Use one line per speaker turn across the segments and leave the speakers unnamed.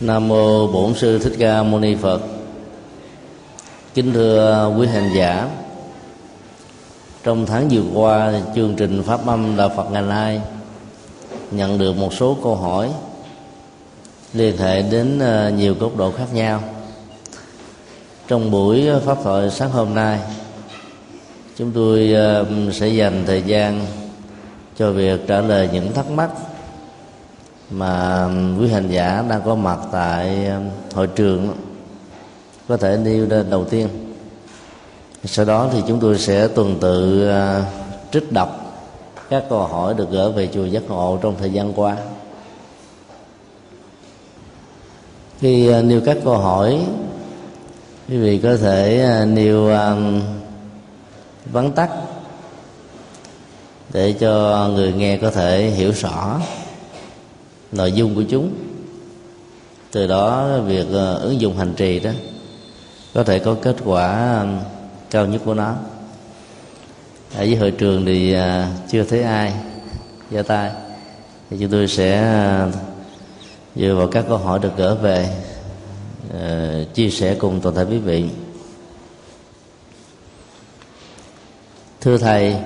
nam mô bổn sư thích ca mâu ni phật. Kính thưa quý hành giả, trong tháng vừa qua, chương trình pháp âm đạo phật ngày nay nhận được một số câu hỏi liên hệ đến ờ, nhiều góc độ khác nhau. Trong buổi pháp thoại sáng hôm nay, chúng tôi ờ, sẽ dành thời gian cho việc trả lời những thắc mắc mà um, quý hành giả đang có mặt tại um, hội trường có thể nêu lên đầu tiên. Sau đó thì chúng tôi sẽ tuần tự uh, trích đọc các câu hỏi được gửi về chùa giác ngộ trong thời gian qua. Khi uh, nêu các câu hỏi, quý vị có thể uh, nêu um, vắn tắt để cho người nghe có thể hiểu rõ nội dung của chúng. Từ đó việc ờ, ứng dụng hành trì đó có thể có kết quả cao nhất của nó. Ở với hội trường thì ờ, chưa thấy ai ra tay. Thì chúng tôi sẽ ờ, dựa vào các câu hỏi được gỡ về uh, chia sẻ cùng toàn thể quý vị. Thưa thầy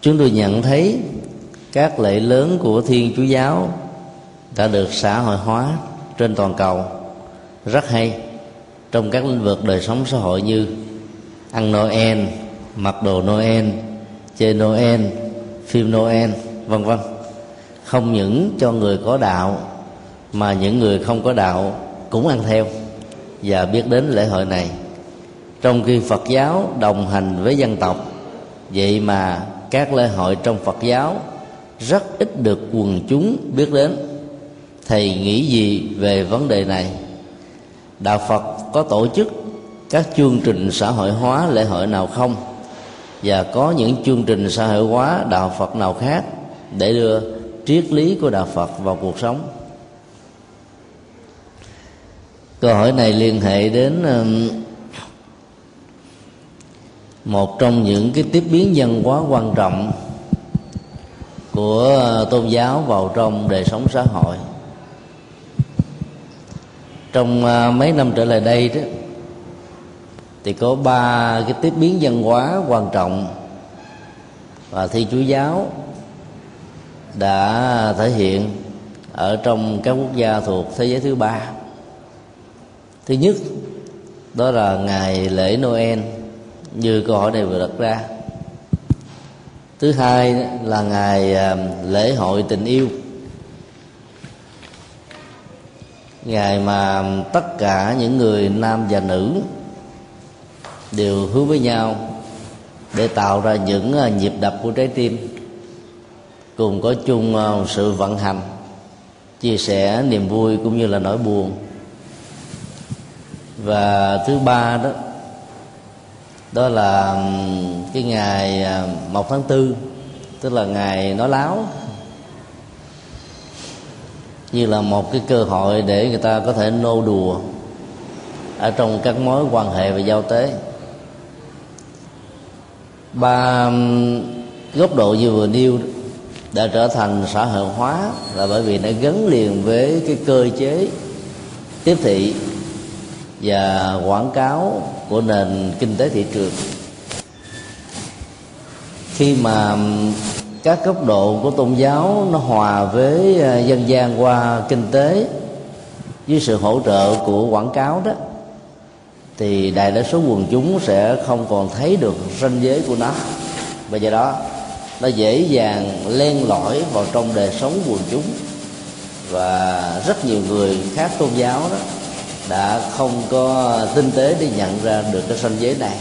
chúng tôi nhận thấy các lễ lớn của thiên chúa giáo đã được xã hội hóa trên toàn cầu. Rất hay. Trong các lĩnh vực đời sống xã hội như ăn noel, mặc đồ noel, chơi noel, phim noel, vân vân. Không những cho người có đạo, mà những người không có đạo cũng ăn theo và biết đến lễ hội này. Trong khi phật giáo đồng hành với dân tộc, vậy mà các lễ hội trong phật giáo rất ít được quần chúng biết đến thầy nghĩ gì về vấn đề này? Đạo phật có tổ chức các chương trình xã hội hóa lễ hội nào không? Và có những chương trình xã hội hóa đạo phật nào khác để đưa triết lý của đạo phật vào cuộc sống? Câu hỏi này liên hệ đến một trong những cái tiếp biến văn hóa quan trọng của ờ, tôn giáo vào trong đời sống xã hội trong à, mấy năm trở lại đây đó, thì có ba cái tiếp biến văn hóa quan trọng và thi chúa giáo đã thể hiện ở trong các quốc gia thuộc thế giới thứ ba. Thứ nhất, đó là ngày lễ noel, như câu hỏi này vừa đặt ra. Thứ hai là ngày à, lễ hội tình yêu. Ngày mà tất cả những người nam và nữ đều hướng với nhau để tạo ra những à, nhịp đập của trái tim cùng có chung à, sự vận hành chia sẻ niềm vui cũng như là nỗi buồn. Và thứ ba đó đó là cái ngày à, một tháng tư tức là ngày nói láo như là một cái cơ hội để người ta có thể nô đùa ở trong các mối quan hệ và giao tế. Ba góc độ như vừa nêu đã trở thành xã hội hóa là bởi vì nó gắn liền với cái cơ chế tiếp thị và quảng cáo của nền kinh tế thị trường. Khi mà các cấp độ của tôn giáo nó hòa với à, dân gian qua kinh tế, với sự hỗ trợ của quảng cáo đó, thì đại đa số quần chúng sẽ không còn thấy được ranh giới của nó. Và do đó, nó dễ dàng len lỏi vào trong đời sống quần chúng. Và rất nhiều người khác tôn giáo đó đã không có tinh tế để nhận ra được cái ranh giới này,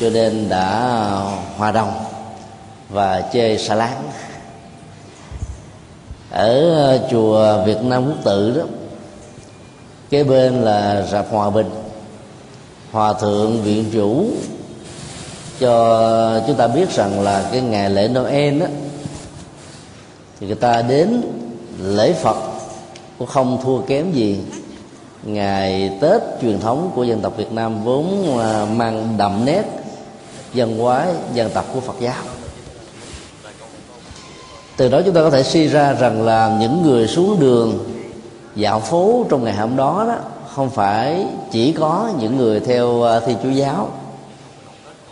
cho nên đã hòa đồng và chơi xà láng. Ở ờ, chùa Việt Nam Quốc Tự đó, kế bên là rạp Hòa Bình. Hòa thượng viện chủ cho chúng ta biết rằng là cái ngày lễ Noel đó, thì người ta đến lễ Phật cũng không thua kém gì ngày Tết truyền thống của dân tộc Việt Nam vốn ờ, mang đậm nét văn hóa dân tộc của Phật giáo từ đó chúng ta có thể suy ra rằng là những người xuống đường dạo phố trong ngày hôm đó đó không phải chỉ có những người theo à, thi chúa giáo.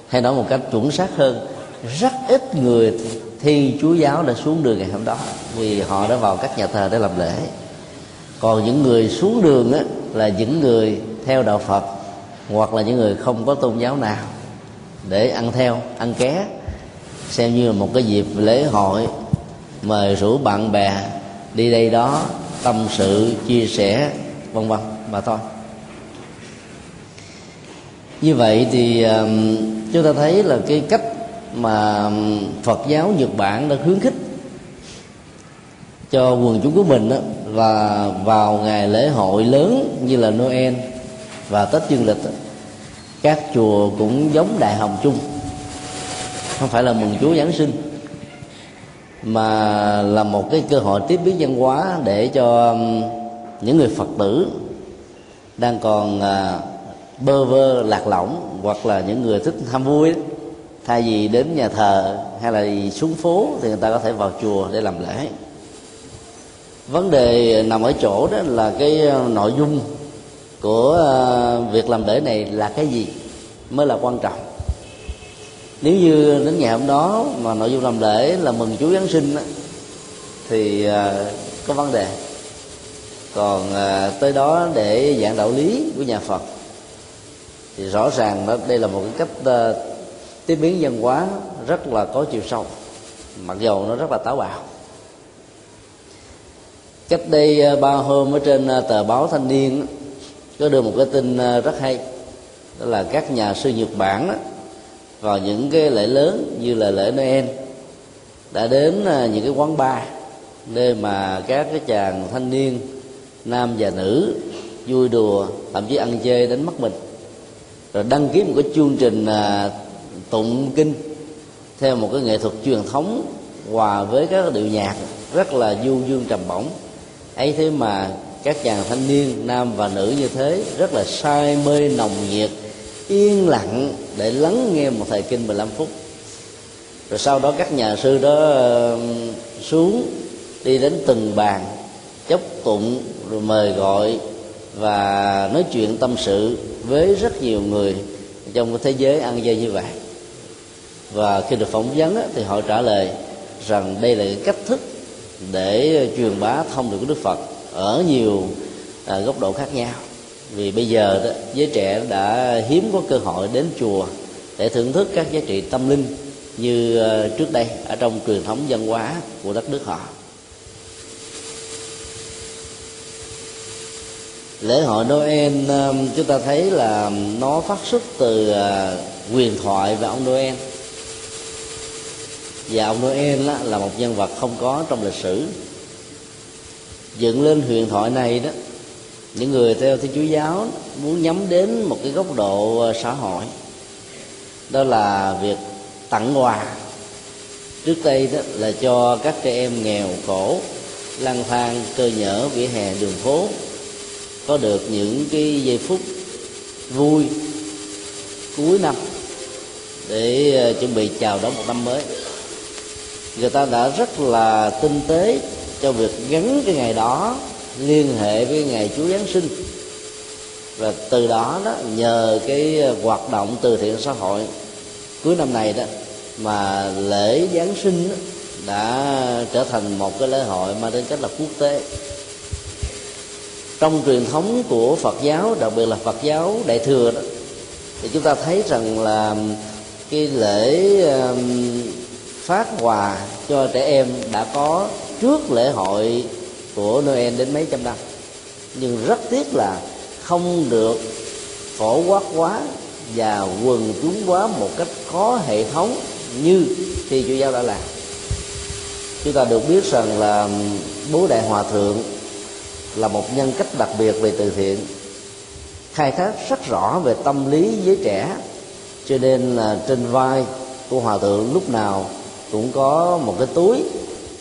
Hay nói một cách chuẩn xác hơn rất ít người thi chúa giáo đã xuống đường ngày hôm đó vì họ đã vào các nhà thờ để làm lễ. Còn những người xuống đường á, là những người theo đạo phật hoặc là những người không có tôn giáo nào để ăn theo ăn ké xem như là một cái dịp lễ hội mời rủ bạn bè đi đây đó tâm sự, chia sẻ, vân vân. Mà thôi. Như vậy thì um, chúng ta thấy là cái cách mà um, Phật giáo Nhật Bản đã khuyến khích cho quần chúng của mình đó là vào ngày lễ hội lớn như là Noel và Tết Dương lịch các chùa cũng giống Đại Hồng chung. Không phải là mừng Chúa Giáng sinh mà là một cái cơ hội tiếp biến văn hóa để cho um, những người Phật tử đang còn à, bơ vơ, lạc lõng hoặc là những người thích ham vui thay vì đến nhà thờ hay là xuống phố thì người ta có thể vào chùa để làm lễ. Vấn đề nằm ở chỗ đó là cái à, nội dung của à, việc làm lễ này là cái gì mới là quan trọng? Nếu như đến ngày hôm đó mà nội dung làm lễ là mừng Chúa Giáng sinh thì à, có vấn đề. Còn à, tới đó để giảng đạo lý của nhà Phật thì rõ ràng đó đây là một cái cách à, tiếp biến văn hóa rất là có chiều sâu mặc dầu nó rất là táo bạo. Cách đây ba hôm ở trên tờ báo thanh niên có đưa một cái tin rất hay đó là các nhà sư nhật bản đó, vào những cái lễ lớn như là lễ noel đã đến à, những cái quán bar nơi mà các cái chàng thanh niên nam và nữ vui đùa thậm chí ăn chơi đánh mất mình. Rồi đăng ký một cái chương trình à, tụng kinh theo một cái nghệ thuật truyền thống hòa với các điệu nhạc rất là du dương trầm bổng. Ấy thế mà các chàng thanh niên nam và nữ như thế rất là say mê nồng nhiệt yên lặng để lắng nghe một thời kinh 15 phút. Rồi sau đó các nhà sư đó xuống đi đến từng bàn, chốc tụng, rồi mời gọi và nói chuyện tâm sự với rất nhiều người trong cái thế giới ăn dây như vậy. Và khi được phỏng vấn thì họ trả lời rằng đây là cái cách thức để truyền bá thông điệp của Đức Phật ở nhiều à, góc độ khác nhau vì bây giờ đó, giới trẻ đã hiếm có cơ hội đến chùa để thưởng thức các giá trị tâm linh như ờ, trước đây ở trong truyền thống văn hóa của đất nước họ. Lễ hội Noel ờ, chúng ta thấy là nó phát xuất từ quyền huyền thoại về ông Noel. Và ông Noel là một nhân vật không có trong lịch sử. Dựng lên huyền thoại này đó những người theo thiên chúa giáo muốn nhắm đến một cái góc độ ờ, xã hội. Đó là việc tặng quà. Trước đây đó là cho các trẻ em nghèo khổ, lang thang, cơ nhở, vỉa hè, đường phố. Có được những cái giây phút vui cuối năm để ờ, chuẩn bị chào đón một năm mới. Người ta đã rất là tinh tế cho việc gắn cái ngày đó liên hệ với ngày Chúa Giáng sinh. Và từ đó đó nhờ cái hoạt động từ thiện xã hội cuối năm này đó mà lễ Giáng sinh đó, đã trở thành một cái lễ hội mà đến cách là quốc tế. Trong truyền thống của Phật giáo đặc biệt là Phật giáo Đại thừa đó thì chúng ta thấy rằng là cái lễ phát quà cho trẻ em đã có trước lễ hội của Noel đến mấy trăm năm. Nhưng rất tiếc là không được phổ quát quá và quần chúng quá một cách có hệ thống như thì chúa giáo đã làm. Chúng ta được biết rằng là bố đại hòa thượng là một nhân cách đặc biệt về từ thiện, khai thác rất rõ về tâm lý giới trẻ. Cho nên là trên vai của hòa thượng lúc nào cũng có một cái túi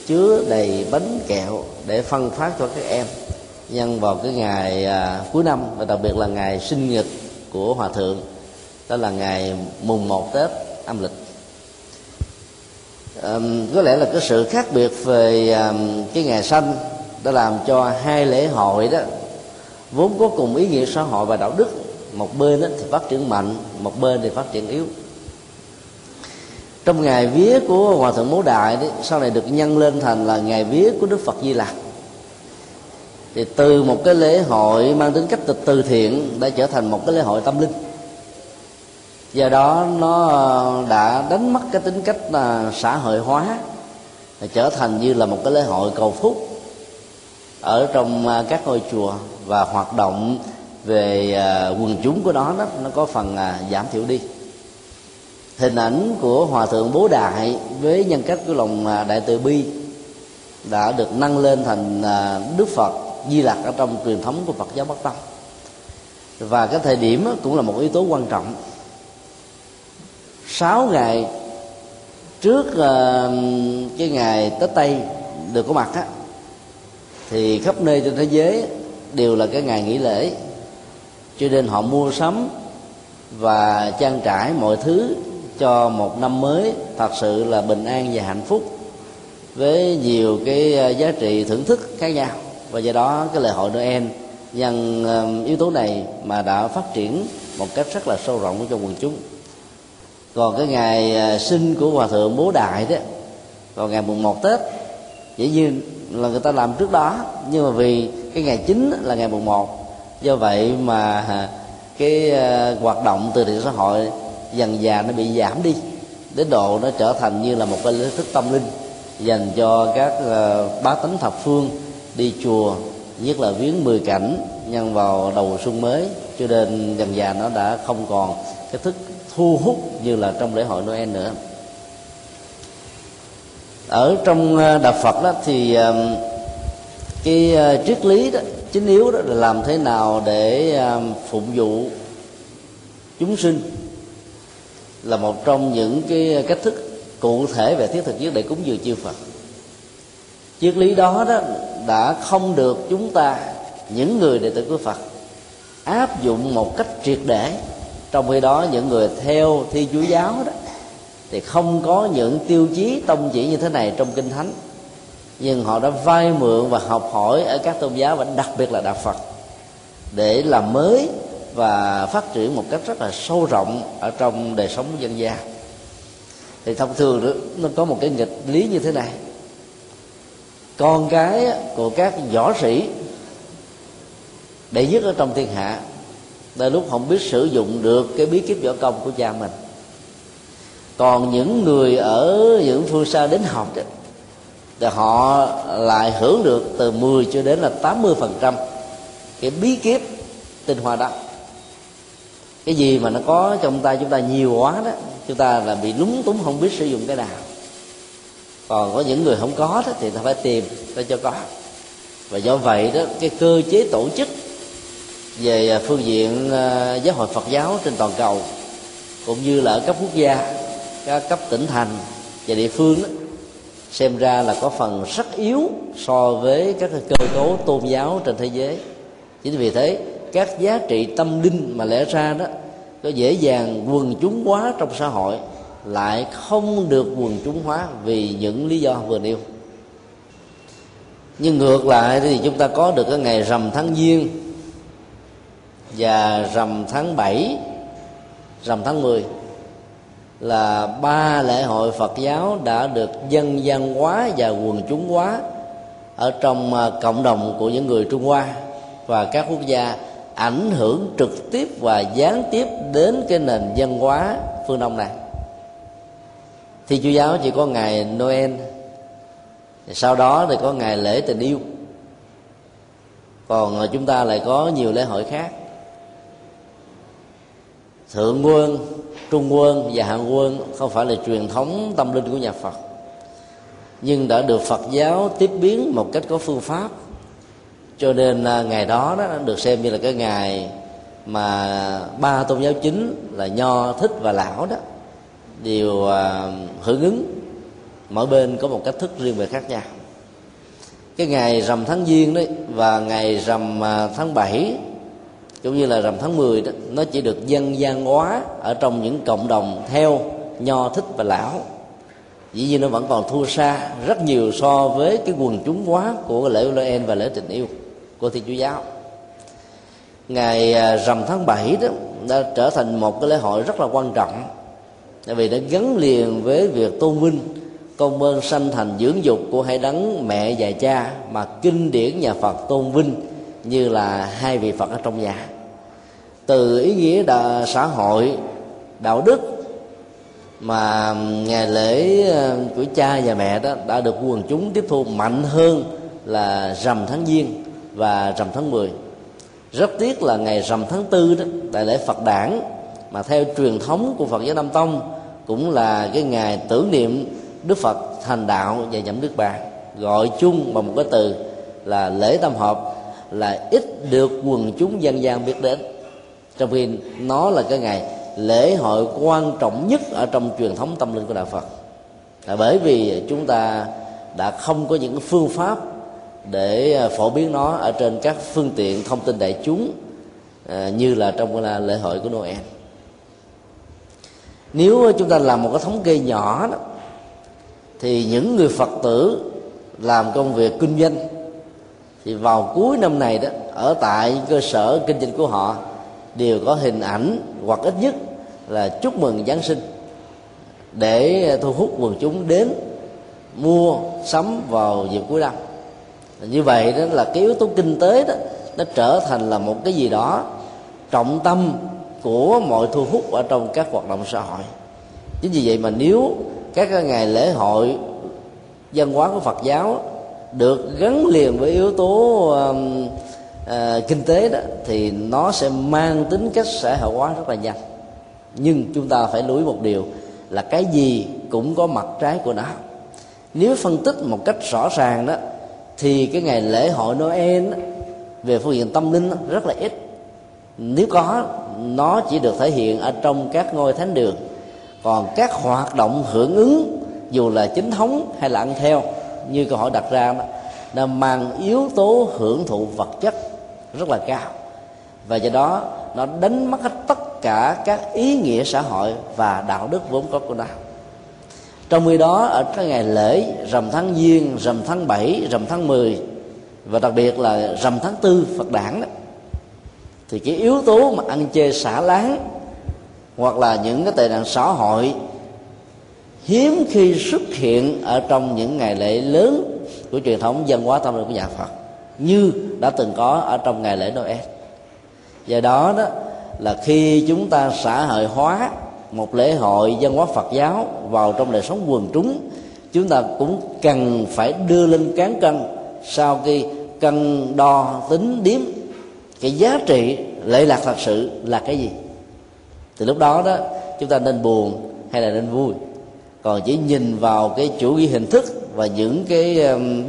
chứa đầy bánh kẹo để phân phát cho các em nhân vào cái ngày à, cuối năm và đặc biệt là ngày sinh nhật của hòa thượng. Đó là ngày mùng một tết âm lịch. À, có lẽ là cái sự khác biệt về à, cái ngày sanh đã làm cho hai lễ hội đó vốn có cùng ý nghĩa xã hội và đạo đức. Một bên thì phát triển mạnh một bên thì phát triển yếu trong ngày vía của hòa thượng mẫu đại đấy, sau này được nhân lên thành là ngày vía của đức phật di lặc. Thì từ một cái lễ hội mang tính cách từ thiện đã trở thành một cái lễ hội tâm linh. Do đó nó đã đánh mất cái tính cách là xã hội hóa trở thành như là một cái lễ hội cầu phúc ở trong à, các ngôi chùa và hoạt động về à, quần chúng của nó đó, nó có phần à, giảm thiểu đi hình ảnh của hòa thượng bố đại với nhân cách của lòng à, đại từ bi đã được nâng lên thành à, đức phật di lặc ở trong truyền thống của phật giáo bắc tông. Và cái thời điểm cũng là một yếu tố quan trọng. Sáu ngày trước à, cái ngày tết tây được có mặt á, thì khắp nơi trên thế giới đều là cái ngày nghỉ lễ. Cho nên họ mua sắm và trang trải mọi thứ cho một năm mới thật sự là bình an và hạnh phúc với nhiều cái ờ, giá trị thưởng thức khác nhau. Và do đó cái lễ hội Noel nhân yếu tố này mà đã phát triển một cách rất là sâu rộng trong quần chúng. Còn cái ngày ờ, sinh của hòa thượng bố đại đó, vào ngày mùng một tết, dĩ nhiên là người ta làm trước đó, nhưng mà vì cái ngày chính là ngày mùng một, do vậy mà ờ, cái hoạt động từ thiện xã hội dần già nó bị giảm đi đến độ nó trở thành như là một cái lý thức tâm linh dành cho các uh, bá tánh thập phương đi chùa nhất là viếng mười cảnh nhân vào đầu xuân mới. Cho nên dần già nó đã không còn cái thức thu hút như là trong lễ hội Noel nữa. Ở trong ờ, đạo Phật đó thì cái ờ, triết lý đó chính yếu đó là làm thế nào để phụng vụ chúng sinh là một trong những cái cách thức cụ thể về thiết thực nhất để cúng dường chư Phật. Triết lý đó đó đã không được chúng ta, những người đệ tử của Phật, áp dụng một cách triệt để. Trong khi đó, những người theo thi chúa giáo đó, thì không có những tiêu chí tông chỉ như thế này trong kinh thánh. Nhưng họ đã vay mượn và học hỏi ở các tôn giáo và đặc biệt là đạo Phật để làm mới và phát triển một cách rất là sâu rộng ở trong đời sống dân gian thì thông thường nó có một cái nghịch lý như thế này. Con cái của các võ sĩ, đệ nhất ở trong thiên hạ, đôi lúc không biết sử dụng được cái bí kíp võ công của cha mình. Còn những người ở những phương xa đến học thì họ lại hưởng được từ 10 cho đến là 80 phần trăm cái bí kíp tinh hoa đó cái gì mà nó có trong tay chúng ta nhiều quá đó chúng ta là bị lúng túng không biết sử dụng cái nào. Còn có những người không có đó thì ta phải tìm ta cho có. Và do vậy đó cái cơ chế tổ chức về phương diện ờ, giáo hội Phật giáo trên toàn cầu cũng như là ở cấp quốc gia các cấp tỉnh thành và địa phương đó, xem ra là có phần rất yếu so với các cơ cấu tôn giáo trên thế giới. Chính vì thế các giá trị tâm linh mà lẽ ra đó có dễ dàng quần chúng hóa trong xã hội, lại không được quần chúng hóa vì những lý do vừa nêu. Nhưng ngược lại thì chúng ta có được cái ngày rằm tháng giêng và rằm tháng 7 rằm tháng 10 là ba lễ hội Phật giáo đã được dân gian hóa và quần chúng hóa ở trong à, cộng đồng của những người Trung Hoa và các quốc gia ảnh hưởng trực tiếp và gián tiếp đến cái nền văn hóa phương Đông này. Thì Chúa giáo chỉ có ngày Noel sau đó thì có ngày lễ tình yêu. Còn ờ, chúng ta lại có nhiều lễ hội khác. Thượng quân, trung quân và hạ quân không phải là truyền thống tâm linh của nhà phật, nhưng đã được phật giáo tiếp biến một cách có phương pháp cho nên à, ngày đó đó được xem như là cái ngày mà ba tôn giáo chính là nho, thích và lão đó đều à, hưởng ứng. Mỗi bên có một cách thức riêng về khác nhau. Cái ngày rằm tháng giêng đấy và ngày rằm à, tháng 7 cũng như là rằm tháng 10 đó, nó chỉ được dân gian hóa ở trong những cộng đồng theo nho, thích và lão. Dĩ nhiên nó vẫn còn thua xa rất nhiều so với cái quần chúng hóa của lễ Noel và lễ tình yêu của Thiên Chúa giáo. Ngày à, rằm tháng 7 đó đã trở thành một cái lễ hội rất là quan trọng tại vì nó gắn liền với việc tôn vinh công ơn sanh thành dưỡng dục của hai đấng mẹ và cha mà kinh điển nhà Phật tôn vinh như là hai vị Phật ở trong nhà. Từ ý nghĩa đà, xã hội đạo đức mà ngày lễ à, của cha và mẹ đó đã được quần chúng tiếp thu mạnh hơn là rằm tháng giêng và rằm tháng 10 rất tiếc là ngày rằm tháng tư đó đại lễ Phật đản, mà theo truyền thống của Phật giáo Nam Tông, cũng là cái ngày tưởng niệm Đức Phật thành đạo và nhậm nước bàn gọi chung bằng một cái từ là lễ tam hợp, là ít được quần chúng dân gian biết đến. Trong khi nó là cái ngày lễ hội quan trọng nhất ở trong truyền thống tâm linh của đạo Phật. Là bởi vì chúng ta đã không có những phương pháp để à, phổ biến nó ở trên các phương tiện thông tin đại chúng à, như là trong là lễ hội của Noel. Nếu chúng ta làm một cái thống kê nhỏ đó, thì những người Phật tử làm công việc kinh doanh, thì vào cuối năm này đó, ở tại cơ sở kinh doanh của họ, đều có hình ảnh hoặc ít nhất là chúc mừng giáng sinh để thu hút quần chúng đến mua sắm vào dịp cuối năm như vậy đó là cái yếu tố kinh tế đó nó trở thành là một cái gì đó trọng tâm của mọi thu hút ở trong các hoạt động xã hội. Chính vì vậy mà nếu các ngày lễ hội văn hóa của Phật giáo được gắn liền với yếu tố uh, uh, kinh tế đó thì nó sẽ mang tính cách xã hội hóa rất là nhanh. Nhưng chúng ta phải lưu ý một điều là cái gì cũng có mặt trái của nó. Nếu phân tích một cách rõ ràng đó thì cái ngày lễ hội Noel về phương diện tâm linh rất là ít. Nếu có, nó chỉ được thể hiện ở trong các ngôi thánh đường. Còn các hoạt động hưởng ứng, dù là chính thống hay là ăn theo, như câu hỏi đặt ra đó là mang yếu tố hưởng thụ vật chất rất là cao. Và do đó, nó đánh mất hết tất cả các ý nghĩa xã hội và đạo đức vốn có của nó trong khi đó, ở các ngày lễ, rằm tháng giêng, rằm tháng 7 rằm tháng 10 và đặc biệt là rằm tháng tư, phật đản đó, thì cái yếu tố mà ăn chơi xả láng, hoặc là những cái tệ nạn xã hội hiếm khi xuất hiện ở trong những ngày lễ lớn của truyền thống dân hóa tâm linh của nhà Phật, như đã từng có ở trong ngày lễ Noel. Do đó đó, là khi chúng ta xã hội hóa một lễ hội dân hóa Phật giáo vào trong đời sống quần chúng chúng ta cũng cần phải đưa lên cán cân sau khi cân đo tính điếm cái giá trị lệ lạc thật sự là cái gì. Thì lúc đó đó chúng ta nên buồn hay là nên vui? Còn chỉ nhìn vào cái chủ nghĩa hình thức và những cái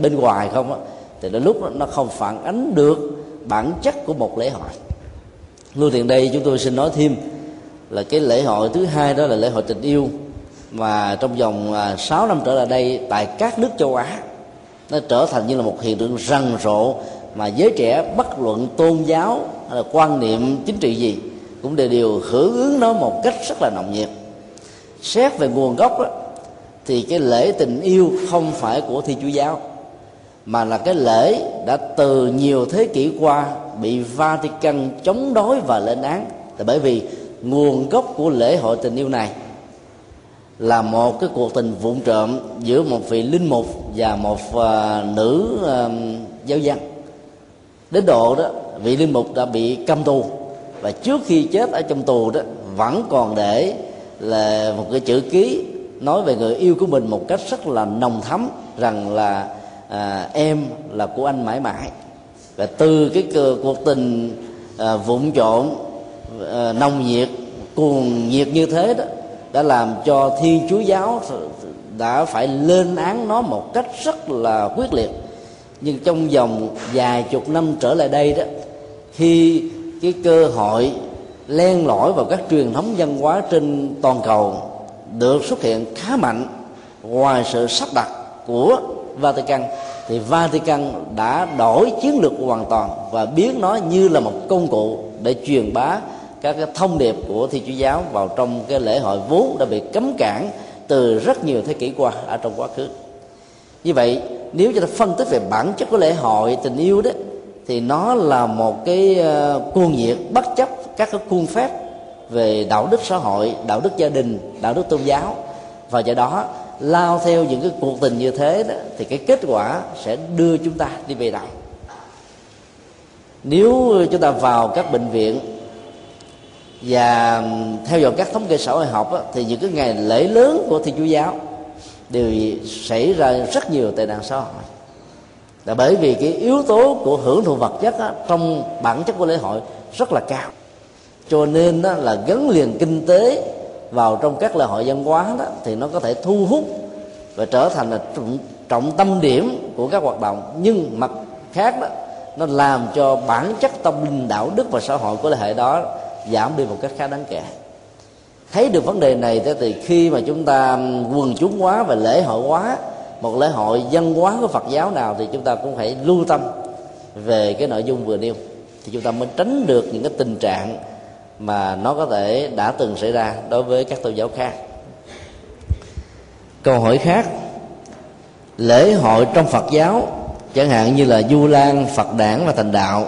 bên ngoài không á thì đến lúc đó, nó không phản ánh được bản chất của một lễ hội. Lưu tiện đây chúng tôi xin nói thêm là cái lễ hội thứ hai đó là lễ hội tình yêu. Mà trong vòng à, 6 năm trở lại đây tại các nước châu Á nó trở thành như là một hiện tượng rầm rộ mà giới trẻ bất luận tôn giáo hay là quan niệm chính trị gì cũng đều đều hưởng ứng nó một cách rất là nồng nhiệt. Xét về nguồn gốc đó, thì cái lễ tình yêu không phải của thi chúa giáo mà là cái lễ đã từ nhiều thế kỷ qua bị Vatican chống đối và lên án. Là bởi vì nguồn gốc của lễ hội tình yêu này là một cái cuộc tình vụng trộm giữa một vị linh mục và một uh, nữ uh, giáo dân. Đến độ đó vị linh mục đã bị cầm tù và trước khi chết ở trong tù đó vẫn còn để là một cái chữ ký nói về người yêu của mình một cách rất là nồng thắm rằng là à, em là của anh mãi mãi. Và từ cái cuộc tình à, vụng trộn Ờ, nông nhiệt, cuồng nhiệt như thế đó, đã làm cho thiên chúa giáo đã phải lên án nó một cách rất là quyết liệt. Nhưng trong vòng vài chục năm trở lại đây đó, khi cái cơ hội len lỏi vào các truyền thống văn hóa trên toàn cầu được xuất hiện khá mạnh ngoài sự sắp đặt của Vatican, thì Vatican đã đổi chiến lược hoàn toàn và biến nó như là một công cụ để truyền bá các cái thông điệp của thi Chúa giáo vào trong cái lễ hội vốn đã bị cấm cản từ rất nhiều thế kỷ qua ở trong quá khứ. Như vậy, nếu chúng ta phân tích về bản chất của lễ hội tình yêu đó, thì nó là một cái ờ, cuồng nhiệt bất chấp các cái khuôn phép về đạo đức xã hội, đạo đức gia đình, đạo đức tôn giáo. Và do đó, lao theo những cái cuộc tình như thế đó, thì cái kết quả sẽ đưa chúng ta đi về đâu nếu chúng ta vào các bệnh viện và theo dõi các thống kê xã hội học thì những cái ngày lễ lớn của thiên chúa giáo đều xảy ra rất nhiều tệ nạn xã hội. Là bởi vì cái yếu tố của hưởng thụ vật chất á, trong bản chất của lễ hội rất là cao. Cho nên đó là gắn liền kinh tế vào trong các lễ hội văn hóa đó thì nó có thể thu hút và trở thành là trọng, trọng tâm điểm của các hoạt động. Nhưng mặt khác đó nó làm cho bản chất tâm linh đạo đức và xã hội của lễ hội đó giảm đi một cách khá đáng kể. Thấy được vấn đề này thì khi mà chúng ta quần chúng hóa và lễ hội hóa, một lễ hội văn hóa của Phật giáo nào thì chúng ta cũng phải lưu tâm về cái nội dung vừa nêu. Thì chúng ta mới tránh được những cái tình trạng mà nó có thể đã từng xảy ra đối với các tôn giáo khác. Câu hỏi khác, lễ hội trong phật giáo, chẳng hạn như là du lan, phật đản và thành đạo,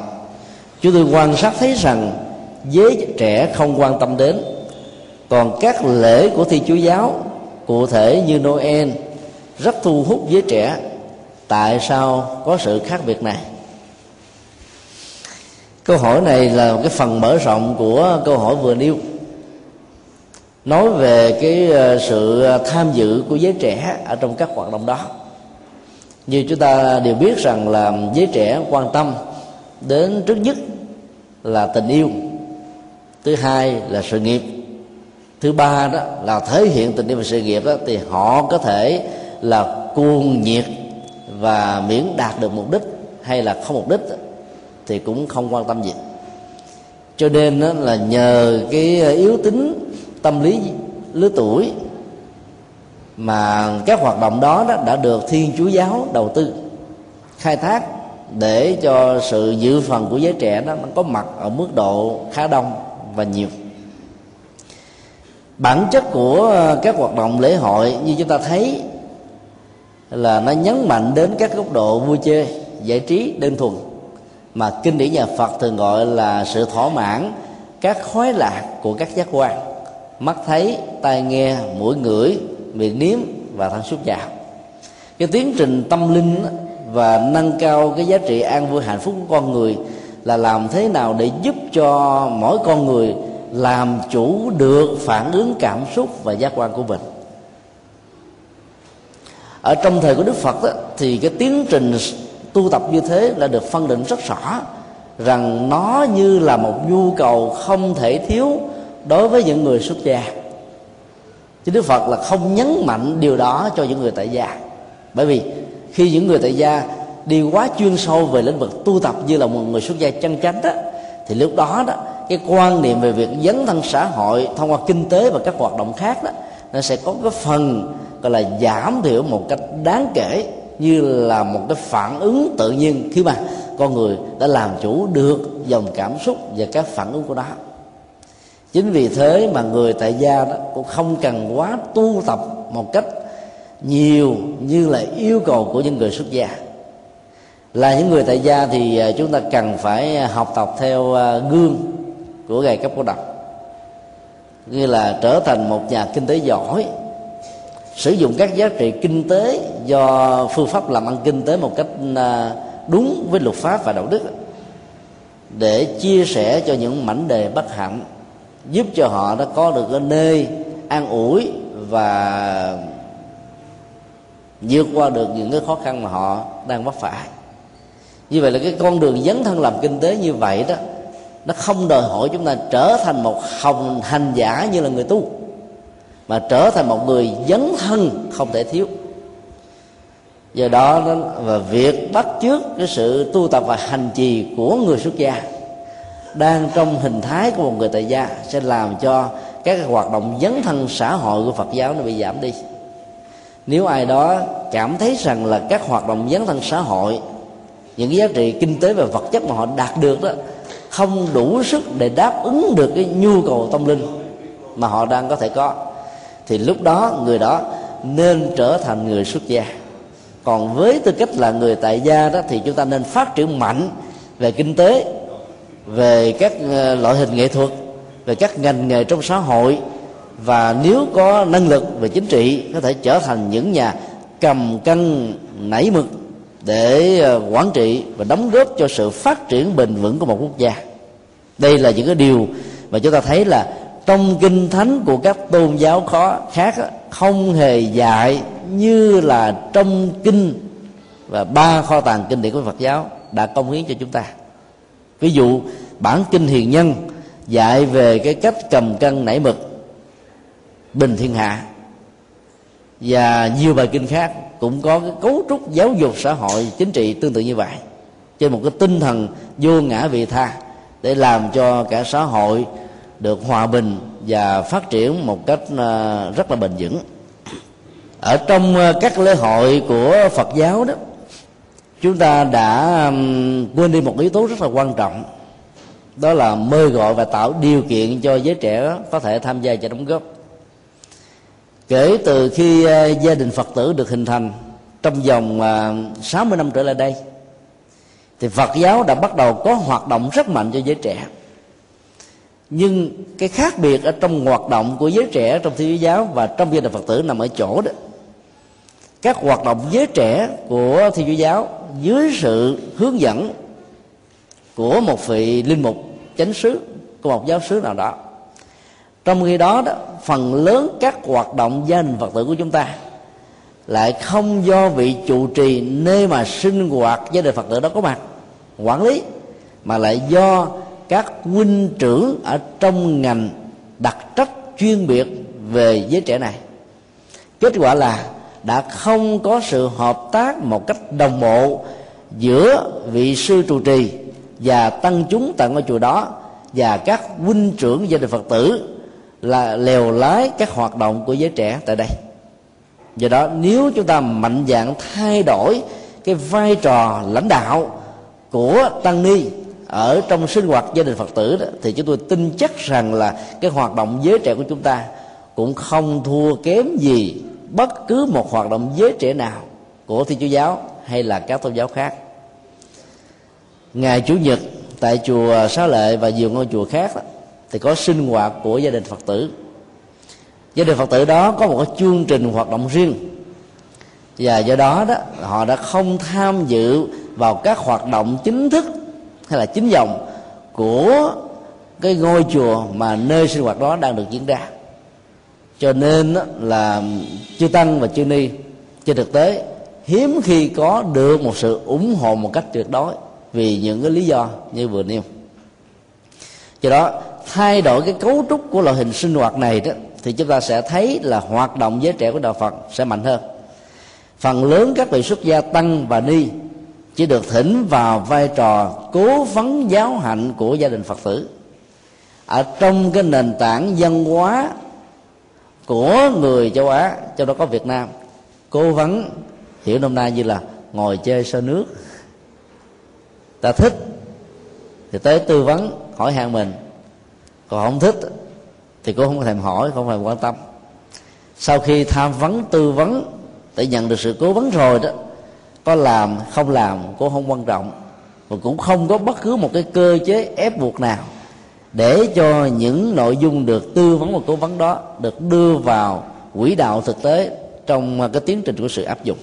chúng tôi quan sát thấy rằng giới trẻ không quan tâm đến. Còn các lễ của thi chúa giáo, cụ thể như noel, rất thu hút giới trẻ. Tại sao có sự khác biệt này? Câu hỏi này là một cái phần mở rộng của câu hỏi vừa nêu. Nói về cái ờ, sự tham dự của giới trẻ ở trong các hoạt động đó. Như chúng ta đều biết rằng là giới trẻ quan tâm đến trước nhất là tình yêu thứ hai là sự nghiệp. Thứ ba đó là thể hiện tình yêu và sự nghiệp đó thì họ có thể là cuồng nhiệt và miễn đạt được mục đích hay là không mục đích thì cũng không quan tâm gì. Cho nên đó là nhờ cái yếu tính tâm lý lứa tuổi mà các hoạt động đó, đó đã được thiên chúa giáo đầu tư khai thác để cho sự dự phần của giới trẻ đó nó có mặt ở mức độ khá đông và nhiều. Bản chất của ờ, các hoạt động lễ hội, như chúng ta thấy, là nó nhấn mạnh đến các góc độ vui chơi, giải trí, đơn thuần, mà kinh điển nhà Phật thường gọi là sự thỏa mãn các khoái lạc của các giác quan. Mắt thấy, tai nghe, mũi ngửi, miệng nếm và thân xúc chạm cái tiến trình tâm linh và nâng cao cái giá trị an vui hạnh phúc của con người là làm thế nào để giúp cho mỗi con người làm chủ được phản ứng cảm xúc và giác quan của mình. Ở trong thời của đức phật đó, thì cái tiến trình tu tập như thế là được phân định rất rõ rằng nó như là một nhu cầu không thể thiếu đối với những người xuất gia. Chứ đức phật là không nhấn mạnh điều đó cho những người tại gia. Bởi vì khi những người tại gia đi quá chuyên sâu về lĩnh vực tu tập như là một người xuất gia chân chánh đó, thì lúc đó đó, cái quan niệm về việc dấn thân xã hội, thông qua kinh tế và các hoạt động khác đó, nó sẽ có cái phần, gọi là giảm thiểu một cách đáng kể như là một cái phản ứng tự nhiên khi mà con người đã làm chủ được dòng cảm xúc và các phản ứng của nó. Chính vì thế mà người tại gia đó cũng không cần quá tu tập một cách nhiều như là yêu cầu của những người xuất gia là những người tại gia thì à, chúng ta cần phải à, học tập theo à, gương của ngài cấp cô độc như là trở thành một nhà kinh tế giỏi, sử dụng các giá trị kinh tế do phương pháp làm ăn kinh tế một cách đúng với luật pháp và đạo đức, để chia sẻ cho những mảnh đề bất hạnh, giúp cho họ đã có được cái nơi an ủi và vượt qua được những cái khó khăn mà họ đang vấp phải như vậy là cái con đường dấn thân làm kinh tế như vậy đó, nó không đòi hỏi chúng ta trở thành một hồng hành giả như là người tu, mà trở thành một người dấn thân không thể thiếu. Do đó và việc bắt chước cái sự tu tập và hành trì của người xuất gia đang trong hình thái của một người tại gia sẽ làm cho các hoạt động dấn thân xã hội của Phật giáo nó bị giảm đi. Nếu ai đó cảm thấy rằng là các hoạt động dấn thân xã hội những cái giá trị kinh tế và vật chất mà họ đạt được đó, không đủ sức để đáp ứng được cái nhu cầu tâm linh mà họ đang có thể có. Thì lúc đó, người đó nên trở thành người xuất gia. Còn với tư cách là người tại gia đó, thì chúng ta nên phát triển mạnh về kinh tế, về các ờ, loại hình nghệ thuật, về các ngành nghề trong xã hội. Và nếu có năng lực về chính trị, có thể trở thành những nhà cầm cân nảy mực để ờ, quản trị và đóng góp cho sự phát triển bền vững của một quốc gia. Đây là những cái điều mà chúng ta thấy là trong kinh thánh của các tôn giáo khó khác không hề dạy như là trong kinh và ba kho tàng kinh điển của Phật giáo đã công hiến cho chúng ta. Ví dụ, bản kinh hiền nhân dạy về cái cách cầm cân nảy mực, bình thiên hạ và nhiều bài kinh khác cũng có cái cấu trúc giáo dục xã hội, chính trị tương tự như vậy. Trên một cái tinh thần vô ngã vị tha để làm cho cả xã hội được hòa bình và phát triển một cách ờ, rất là bền vững. Ở trong ờ, các lễ hội của phật giáo đó, chúng ta đã quên đi một yếu tố rất là quan trọng, đó là mời gọi và tạo điều kiện cho giới trẻ có thể tham gia và đóng góp kể từ khi ờ, gia đình phật tử được hình thành, trong vòng ờ, 60 năm trở lại đây, thì Phật giáo đã bắt đầu có hoạt động rất mạnh cho giới trẻ. Nhưng cái khác biệt ở trong hoạt động của giới trẻ trong thiên giáo và trong gia đình phật tử nằm ở chỗ đó. Các hoạt động giới trẻ của thiên chúa giáo dưới sự hướng dẫn của một vị linh mục chánh sứ của một giáo sứ nào đó trong khi đó đó, phần lớn các hoạt động gia đình phật tử của chúng ta lại không do vị trụ trì nơi mà sinh hoạt gia đình phật tử đó có mặt, quản lý, mà lại do các huynh trưởng ở trong ngành đặc trách chuyên biệt về giới trẻ này. Kết quả là đã không có sự hợp tác một cách đồng bộ giữa vị sư trụ trì và tăng chúng tại ngôi chùa đó và các huynh trưởng gia đình phật tử là lèo lái các hoạt động của giới trẻ tại đây. Do đó nếu chúng ta mạnh dạng thay đổi cái vai trò lãnh đạo của tăng ni ở trong sinh hoạt gia đình phật tử đó, thì chúng tôi tin chắc rằng là cái hoạt động giới trẻ của chúng ta cũng không thua kém gì bất cứ một hoạt động giới trẻ nào của thiên chúa giáo hay là các tôn giáo khác. Ngày chủ nhật tại chùa xá lệ và nhiều ngôi chùa khác đó, thì có sinh hoạt của gia đình phật tử. Gia đình phật tử đó có một cái chương trình hoạt động riêng. Và do đó đó, họ đã không tham dự vào các hoạt động chính thức hay là chính dòng của cái ngôi chùa mà nơi sinh hoạt đó đang được diễn ra. Cho nên là chư tăng và chư ni trên thực tế hiếm khi có được một sự ủng hộ một cách tuyệt đối vì những cái lý do như vừa nêu. Do đó thay đổi cái cấu trúc của loại hình sinh hoạt này đó, thì chúng ta sẽ thấy là hoạt động giới trẻ của đạo phật sẽ mạnh hơn. Phần lớn các vị xuất gia tăng và ni chỉ được thỉnh vào vai trò cố vấn giáo hạnh của gia đình phật tử. Ở trong cái nền tảng văn hóa của người châu á, trong đó có việt nam, cố vấn hiểu nôm na như là ngồi chơi sơ nước. Ta thích thì tới tư vấn, hỏi hàng mình còn không thích thì cô không thèm hỏi, không thèm quan tâm. Sau khi tham vấn, tư vấn để nhận được sự cố vấn rồi đó, có làm, không làm, cô không quan trọng. Và cũng không có bất cứ một cái cơ chế ép buộc nào để cho những nội dung được tư vấn và cố vấn đó được đưa vào quỹ đạo thực tế trong cái tiến trình của sự áp dụng.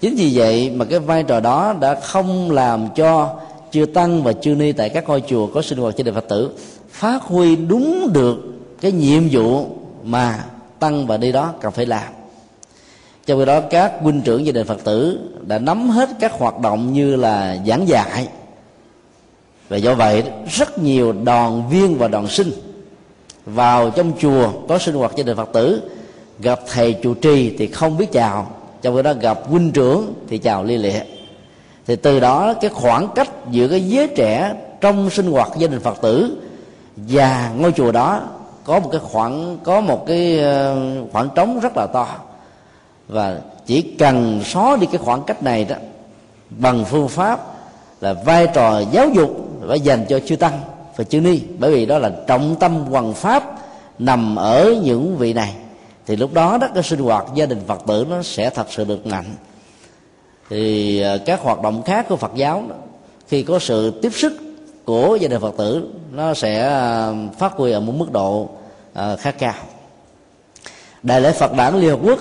Chính vì vậy mà cái vai trò đó đã không làm cho chư tăng và chư ni tại các ngôi chùa có sinh hoạt trên đời phật tử phát huy đúng được cái nhiệm vụ mà tăng và đi đó cần phải làm. Trong khi đó, các huynh trưởng gia đình phật tử đã nắm hết các hoạt động như là giảng dạy. Và do vậy, rất nhiều đoàn viên và đoàn sinh vào trong chùa có sinh hoạt gia đình phật tử, gặp thầy chủ trì thì không biết chào, trong khi đó gặp huynh trưởng thì chào lia lịa thì từ đó, cái khoảng cách giữa cái giới trẻ trong sinh hoạt gia đình phật tử và ngôi chùa đó có một cái khoảng có một cái ờ, khoảng trống rất là to. Và chỉ cần xóa đi cái khoảng cách này đó bằng phương pháp là vai trò giáo dục phải dành cho chư tăng và chư ni. Bởi vì đó là trọng tâm hoằng pháp nằm ở những vị này. Thì lúc đó đó cái sinh hoạt gia đình phật tử nó sẽ thật sự được mạnh. Thì ờ, các hoạt động khác của phật giáo đó, khi có sự tiếp sức của gia đình phật tử, nó sẽ à, phát huy ở một mức độ à, khá cao. Đại lễ phật đản liên hợp quốc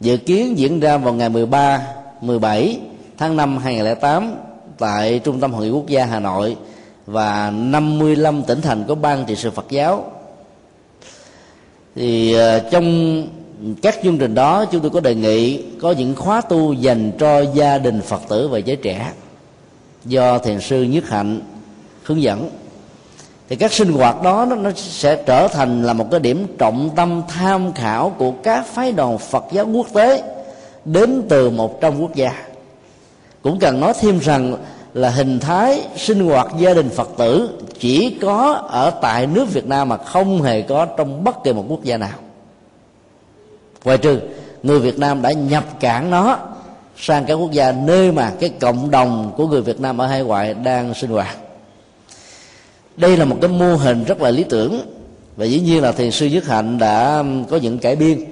dự kiến diễn ra vào ngày 13 17 tháng 5 2008 tại trung tâm hội nghị quốc gia Hà Nội và 55 tỉnh thành có ban trị sự Phật giáo. Thì à, trong các chương trình đó, chúng tôi có đề nghị có những khóa tu dành cho gia đình phật tử và giới trẻ do thiền sư nhất hạnh hướng dẫn, thì các sinh hoạt đó nó sẽ trở thành là một cái điểm trọng tâm tham khảo của các phái đoàn Phật giáo quốc tế đến từ một trăm quốc gia. Cũng cần nói thêm rằng là hình thái sinh hoạt gia đình Phật tử chỉ có ở tại nước Việt Nam mà không hề có trong bất kỳ một quốc gia nào. Ngoài trừ, người Việt Nam đã nhập cản nó sang các quốc gia nơi mà cái cộng đồng của người Việt Nam ở hải ngoại đang sinh hoạt đây là một cái mô hình rất là lý tưởng. Và dĩ nhiên là thiền sư Nhất Hạnh đã có những cải biên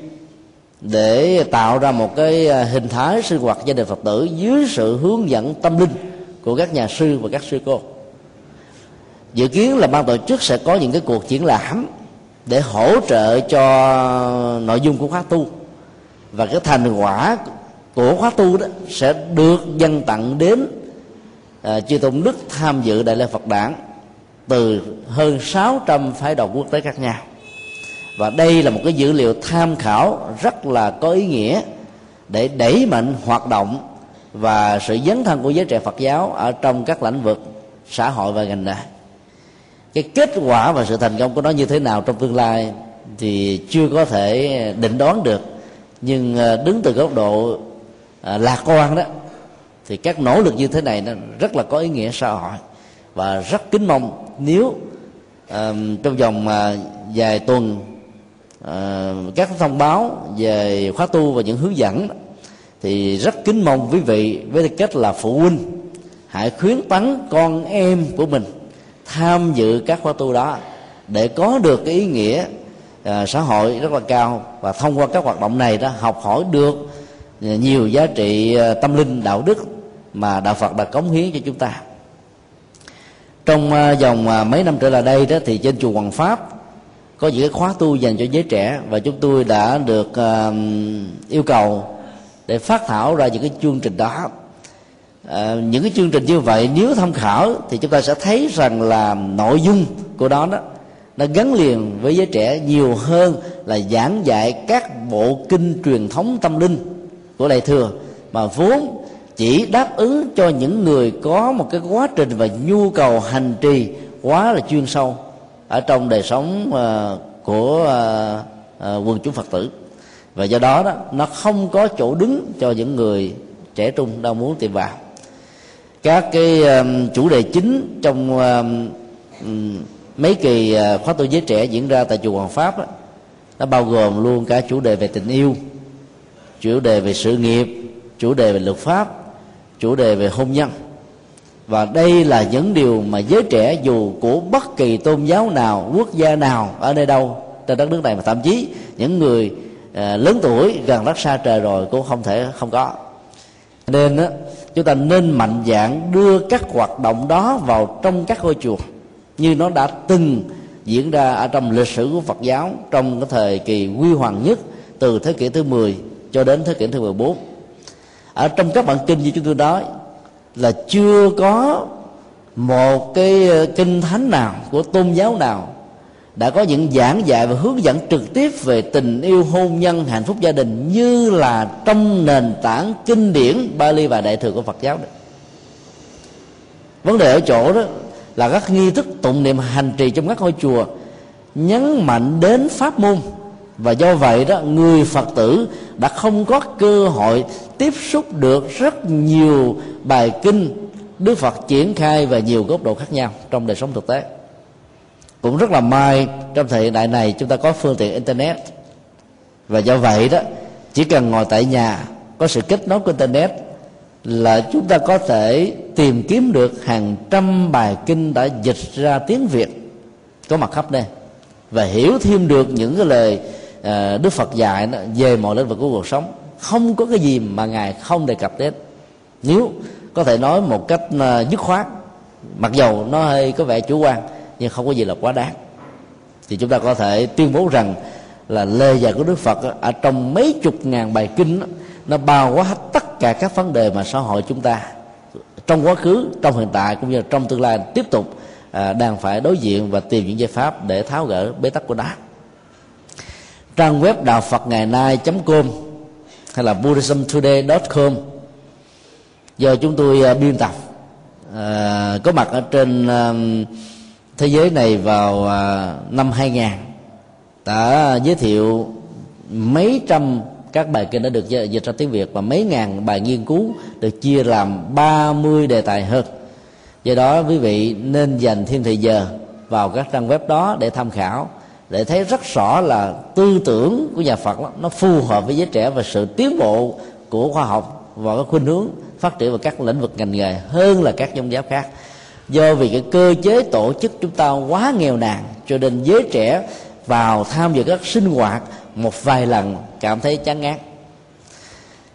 để tạo ra một cái à, hình thái sinh hoạt gia đình Phật tử dưới sự hướng dẫn tâm linh của các nhà sư và các sư cô. Dự kiến là ban tổ chức sẽ có những cái cuộc triển lãm để hỗ trợ cho nội dung của khóa tu. Và cái thành quả của khóa tu đó sẽ được dân tặng đến à, chư tôn đức tham dự đại lễ Phật đản từ hơn 600 phái đoàn quốc tế khác nhau. Và đây là một cái dữ liệu tham khảo rất là có ý nghĩa để đẩy mạnh hoạt động và sự dấn thân của giới trẻ Phật giáo ở trong các lĩnh vực xã hội và ngành nghề. Cái kết quả và sự thành công của nó như thế nào trong tương lai thì chưa có thể định đoán được, nhưng ờ, đứng từ góc độ ờ, lạc quan đó, thì các nỗ lực như thế này nó rất là có ý nghĩa xã hội và rất kính mong nếu uh, trong vòng uh, vài tuần uh, các thông báo về khóa tu và những hướng dẫn thì rất kính mong quý vị với tư cách là phụ huynh hãy khuyến tấn con em của mình tham dự các khóa tu đó để có được cái ý nghĩa uh, xã hội rất là cao và thông qua các hoạt động này đó học hỏi được ờ, nhiều giá trị uh, tâm linh đạo đức mà đạo Phật đã cống hiến cho chúng ta trong à, vòng à, mấy năm trở lại đây đó thì trên chùa Hoàng Pháp có những cái khóa tu dành cho giới trẻ và chúng tôi đã được à, yêu cầu để phát thảo ra những cái chương trình đó. À, những cái chương trình như vậy nếu tham khảo thì chúng ta sẽ thấy rằng là nội dung của đó đó nó gắn liền với giới trẻ nhiều hơn là giảng dạy các bộ kinh truyền thống tâm linh của đại thừa mà vốn chỉ đáp ứng cho những người có một cái quá trình và nhu cầu hành trì quá là chuyên sâu ở trong đời sống uh, của uh, uh, quần chúng phật tử. Và do đó đó nó không có chỗ đứng cho những người trẻ trung đang muốn tìm vào. Các cái um, chủ đề chính trong um, mấy kỳ uh, khóa tu giới trẻ diễn ra tại chùa Hoàng Pháp đó, nó bao gồm luôn cả chủ đề về tình yêu chủ đề về sự nghiệp chủ đề về luật pháp chủ đề về hôn nhân. Và đây là những điều mà giới trẻ dù của bất kỳ tôn giáo nào quốc gia nào ở nơi đâu trên đất nước này mà thậm chí những người uh, lớn tuổi gần đất xa trời rồi cũng không thể không có. Nên đó, chúng ta nên mạnh dạng đưa các hoạt động đó vào trong các ngôi chùa như nó đã từng diễn ra ở trong lịch sử của Phật giáo trong cái thời kỳ huy hoàng nhất từ thế kỷ thứ 10 cho đến thế kỷ thứ 14 ở trong các bản kinh như chúng tôi nói, là chưa có một cái ờ, kinh thánh nào của tôn giáo nào đã có những giảng dạy và hướng dẫn trực tiếp về tình yêu hôn nhân, hạnh phúc gia đình như là trong nền tảng kinh điển Bali và Đại thừa của Phật giáo đó. Vấn đề ở chỗ đó là các nghi thức tụng niệm hành trì trong các ngôi chùa nhấn mạnh đến pháp môn và do vậy đó, người phật tử đã không có cơ hội tiếp xúc được rất nhiều bài kinh đức phật triển khai về nhiều góc độ khác nhau trong đời sống thực tế. Cũng rất là may trong thời đại này chúng ta có phương tiện internet. Và do vậy đó, chỉ cần ngồi tại nhà, có sự kết nối của internet là chúng ta có thể tìm kiếm được hàng trăm bài kinh đã dịch ra tiếng việt có mặt khắp đây và hiểu thêm được những cái lời Ờ, đức phật dạy đó, về mọi lĩnh vực của cuộc sống không có cái gì mà ngài không đề cập đến. Nếu có thể nói một cách ờ, dứt khoát mặc dầu nó hơi có vẻ chủ quan nhưng không có gì là quá đáng. Thì chúng ta có thể tuyên bố rằng là lời dạy của đức phật ở trong mấy chục ngàn bài kinh nó bao quát hết tất cả các vấn đề mà xã hội chúng ta trong quá khứ trong hiện tại cũng như trong tương lai tiếp tục ờ, đang phải đối diện và tìm những giải pháp để tháo gỡ bế tắc của nó trang web đạo phật ngày nay com hay là buddhismtoday com. Do chúng tôi uh, biên tập uh, có mặt ở trên uh, thế giới này vào uh, năm 2000 đã giới thiệu mấy trăm các bài kinh đã được dịch ra tiếng Việt và mấy ngàn bài nghiên cứu được chia làm 30 đề tài hơn. Do đó quý vị nên dành thêm thời giờ vào các trang web đó để tham khảo để thấy rất rõ là tư tưởng của nhà Phật đó, nó phù hợp với giới trẻ và sự tiến bộ của khoa học và cái khuynh hướng phát triển vào các lĩnh vực ngành nghề hơn là các tôn giáo khác. Do vì cái cơ chế tổ chức chúng ta quá nghèo nàn cho nên giới trẻ vào tham dự các sinh hoạt một vài lần cảm thấy chán ngán.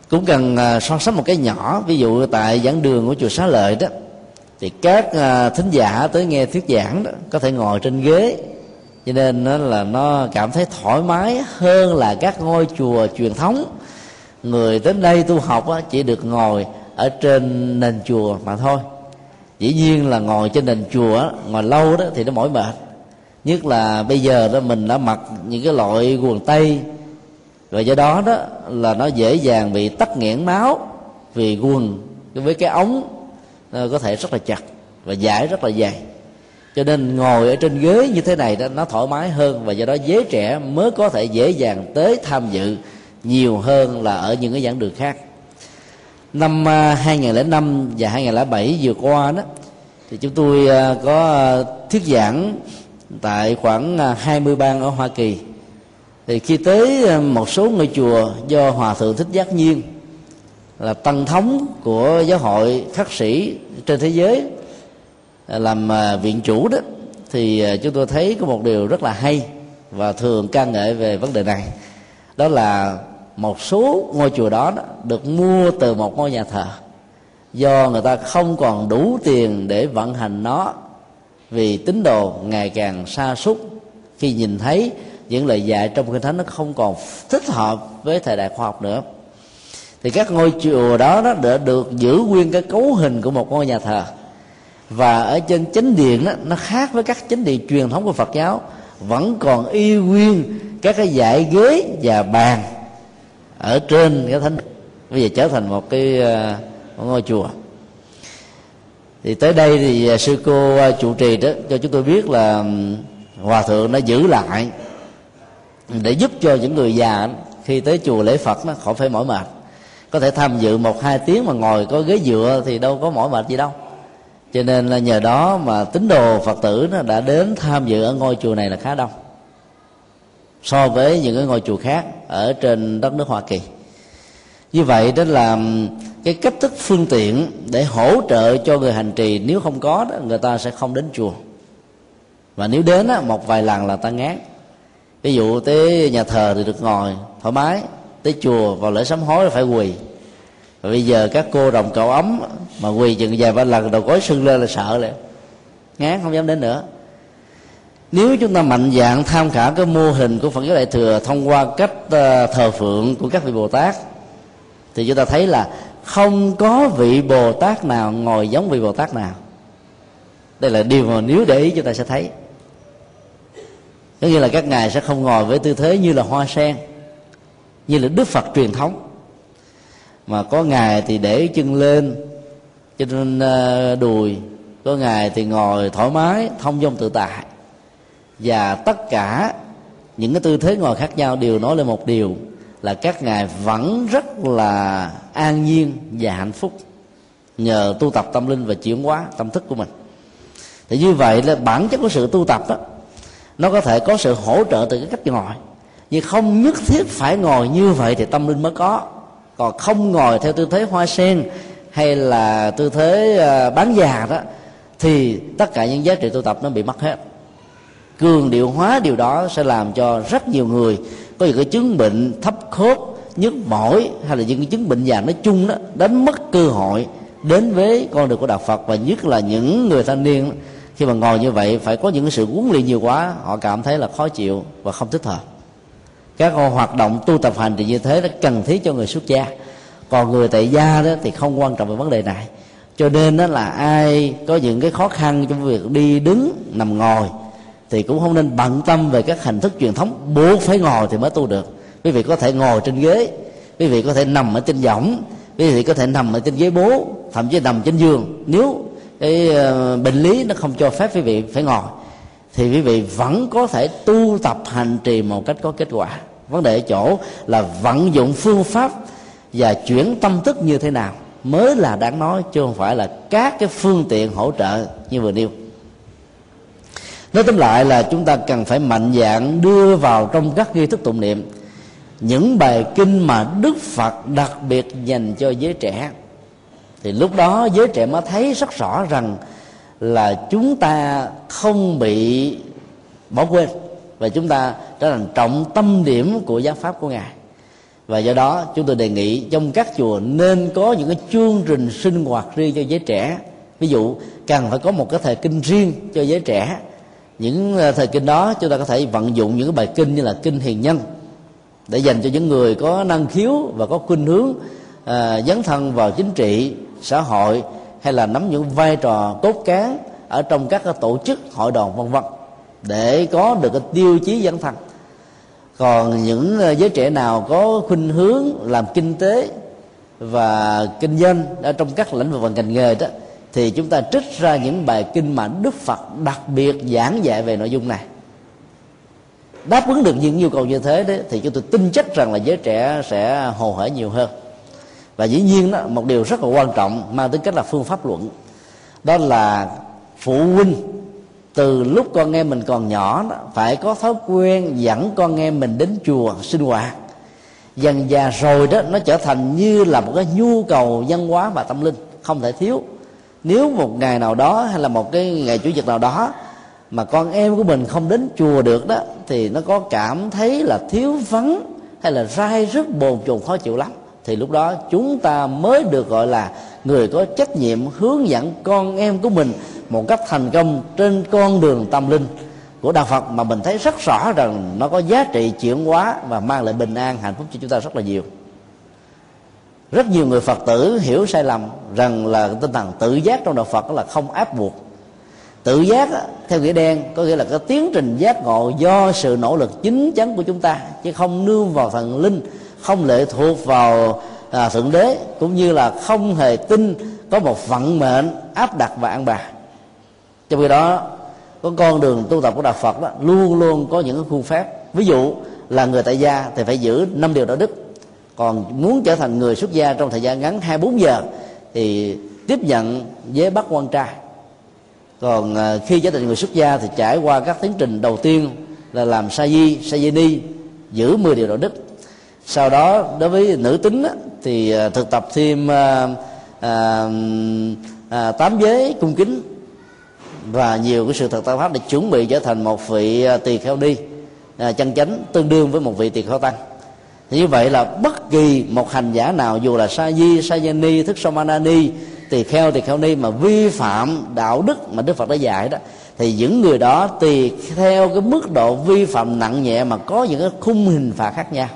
Cũng cần à, so sánh một cái nhỏ ví dụ tại giảng đường của chùa xá lợi đó thì các à, thính giả tới nghe thuyết giảng đó có thể ngồi trên ghế cho nên nó là nó cảm thấy thoải mái hơn là các ngôi chùa truyền thống. Người đến đây tu học chỉ được ngồi ở trên nền chùa mà thôi. Dĩ nhiên là ngồi trên nền chùa ngồi lâu đó thì nó mỏi mệt. Nhất là bây giờ đó mình đã mặc những cái loại quần tây. Và do đó đó là nó dễ dàng bị tắc nghẽn máu vì quần với cái ống có thể rất là chặt và giải rất là dày cho nên ngồi ở trên ghế như thế này đó, nó thoải mái hơn và do đó giới trẻ mới có thể dễ dàng tới tham dự nhiều hơn là ở những cái giảng đường khác. Năm à, 2005 và 2007 vừa qua đó, thì chúng tôi à, có à, thuyết giảng tại khoảng 20 bang ở Hoa Kỳ. Thì khi tới một số ngôi chùa do hòa thượng thích giác nhiên là tăng thống của giáo hội khắc sĩ trên thế giới làm à, viện chủ đó thì à, chúng tôi thấy có một điều rất là hay và thường ca ngợi về vấn đề này. Đó là một số ngôi chùa đó, đó được mua từ một ngôi nhà thờ do người ta không còn đủ tiền để vận hành nó vì tín đồ ngày càng xa xúc khi nhìn thấy những lời dạy trong kinh thánh nó không còn thích hợp với thời đại khoa học nữa. Thì các ngôi chùa đó, đó đã được giữ nguyên cái cấu hình của một ngôi nhà thờ và ở trên chánh điện đó, nó khác với các chánh điện truyền thống của Phật giáo. Vẫn còn y nguyên các cái dãy ghế và bàn ở trên cái thánh. Bây giờ trở thành một cái một ngôi chùa. Thì tới đây thì ờ, sư cô ờ, chủ trì đó cho chúng tôi biết là hòa thượng đã giữ lại để giúp cho những người già khi tới chùa lễ phật nó khỏi phải mỏi mệt. Có thể tham dự một hai tiếng mà ngồi có ghế dựa thì đâu có mỏi mệt gì đâu cho nên là nhờ đó mà tín đồ phật tử nó đã đến tham dự ở ngôi chùa này là khá đông. So với những cái ngôi chùa khác ở trên đất nước hoa kỳ. Như vậy đó là cái cách thức phương tiện để hỗ trợ cho người hành trì. Nếu không có đó người ta sẽ không đến chùa. Và nếu đến đó, một vài lần là ta ngán. Ví dụ tới nhà thờ thì được ngồi thoải mái tới chùa vào lễ sám hối là phải quỳ và bây giờ các cô đồng cậu ấm mà quỳ chừng vài ba lần đầu gối sưng lên là sợ liền, ngán không dám đến nữa. Nếu chúng ta mạnh dạng tham khảo cái mô hình của phật giáo đại thừa thông qua cách ờ, thờ phượng của các vị bồ tát thì chúng ta thấy là không có vị bồ tát nào ngồi giống vị bồ tát nào. Đây là điều mà nếu để ý chúng ta sẽ thấy. Có nghĩa là các ngài sẽ không ngồi với tư thế như là hoa sen như là đức phật truyền thống mà có ngày thì để chân lên trên ờ, đùi. Có ngày thì ngồi thoải mái, thông dong tự tại. Và tất cả những cái tư thế ngồi khác nhau đều nói lên một điều, là các ngài vẫn rất là an nhiên và hạnh phúc nhờ tu tập tâm linh và chuyển hóa tâm thức của mình. Thì như vậy là bản chất của sự tu tập đó, nó có thể có sự hỗ trợ từ cái cách ngồi nhưng không nhất thiết phải ngồi như vậy thì tâm linh mới có còn không ngồi theo tư thế hoa sen hay là tư thế ờ, bán già đó, thì tất cả những giá trị tu tập nó bị mất hết. Cường điệu hóa điều đó sẽ làm cho rất nhiều người có những cái chứng bệnh thấp khớp, nhức mỏi hay là những cái chứng bệnh già nói chung đó đánh mất cơ hội đến với con đường của đạo Phật. Và nhất là những người thanh niên, khi mà ngồi như vậy phải có những sự huấn luyện nhiều quá, họ cảm thấy là khó chịu và không thích hợp các hoạt động tu tập hành thì như thế nó cần thiết cho người xuất gia. Còn người tại gia đó thì không quan trọng về vấn đề này. Cho nên đó là ai có những cái khó khăn trong việc đi đứng, nằm ngồi, thì cũng không nên bận tâm về các hình thức truyền thống. Buộc phải ngồi thì mới tu được. Quý vị có thể ngồi trên ghế, quý vị có thể nằm ở trên võng, quý vị có thể nằm ở trên ghế bố, thậm chí nằm trên giường. Nếu cái ờ, bệnh lý nó không cho phép quý vị phải ngồi, thì quý vị vẫn có thể tu tập hành trì một cách có kết quả vấn đề ở chỗ là vận dụng phương pháp và chuyển tâm thức như thế nào mới là đáng nói, chứ không phải là các cái phương tiện hỗ trợ như vừa nêu. Nói tóm lại là chúng ta cần phải mạnh dạng đưa vào trong các nghi thức tụng niệm, những bài kinh mà đức phật đặc biệt dành cho giới trẻ. Thì lúc đó giới trẻ mới thấy rất rõ rằng là chúng ta không bị bỏ quên và chúng ta trở thành trọng tâm điểm của giáo pháp của ngài. Và do đó chúng tôi đề nghị trong các chùa nên có những cái chương trình sinh hoạt riêng cho giới trẻ. Ví dụ cần phải có một cái thời kinh riêng cho giới trẻ. Những ờ, thời kinh đó chúng ta có thể vận dụng những cái bài kinh như là kinh hiền nhân để dành cho những người có năng khiếu và có khuynh hướng à, dấn thân vào chính trị xã hội hay là nắm những vai trò cốt cán ở trong các tổ chức hội đoàn vân vân để có được cái tiêu chí dân thân còn những ờ, giới trẻ nào có khuynh hướng làm kinh tế và kinh doanh ở trong các lĩnh vực và ngành nghề đó, thì chúng ta trích ra những bài kinh mà Đức Phật đặc biệt giảng dạy về nội dung này. Đáp ứng được những nhu cầu như thế đấy thì chúng tôi tin chắc rằng là giới trẻ sẽ hồ hởi nhiều hơn. Và dĩ nhiên đó, một điều rất là quan trọng, mang tính cách là phương pháp luận, đó là phụ huynh từ lúc con em mình còn nhỏ đó, phải có thói quen dẫn con em mình đến chùa sinh hoạt. Dần già rồi đó nó trở thành như là một cái nhu cầu văn hóa và tâm linh không thể thiếu. Nếu một ngày nào đó hay là một cái ngày chủ nhật nào đó mà con em của mình không đến chùa được đó thì nó có cảm thấy là thiếu vắng hay là rai rất bồn chồn khó chịu lắm. Thì lúc đó chúng ta mới được gọi là người có trách nhiệm hướng dẫn con em của mình một cách thành công trên con đường tâm linh của đạo Phật mà mình thấy rất rõ rằng nó có giá trị chuyển hóa và mang lại bình an hạnh phúc cho chúng ta rất là nhiều. Rất nhiều người Phật tử hiểu sai lầm rằng là tinh thần tự giác trong đạo Phật là không áp buộc. Tự giác theo nghĩa đen có nghĩa là cái tiến trình giác ngộ do sự nỗ lực chính chắn của chúng ta chứ không nương vào thần linh không lệ thuộc vào à, thượng đế cũng như là không hề tin có một vận mệnh áp đặt và an bài trong khi đó có con đường tu tập của đạo phật đó luôn luôn có những cái khuôn phép. Ví dụ là người tại gia thì phải giữ năm điều đạo đức. Còn muốn trở thành người xuất gia trong thời gian ngắn hai bốn giờ thì tiếp nhận với bắt quan trai. Còn à, khi trở thành người xuất gia thì trải qua các tiến trình đầu tiên là làm sa di sa di ni giữ 10 điều đạo đức. Sau đó đối với nữ tính thì à, thực tập thêm à, à, à, tám giới cung kính và nhiều cái sự thật tập pháp để chuẩn bị trở thành một vị à, tỳ kheo đi à, chân chánh tương đương với một vị tỳ kheo tăng. Thì như vậy là bất kỳ một hành giả nào dù là sa di sa ni thức samanani tỳ kheo tỳ kheo ni mà vi phạm đạo đức mà đức phật đã dạy đó thì những người đó tùy theo cái mức độ vi phạm nặng nhẹ mà có những cái khung hình phạt khác nhau.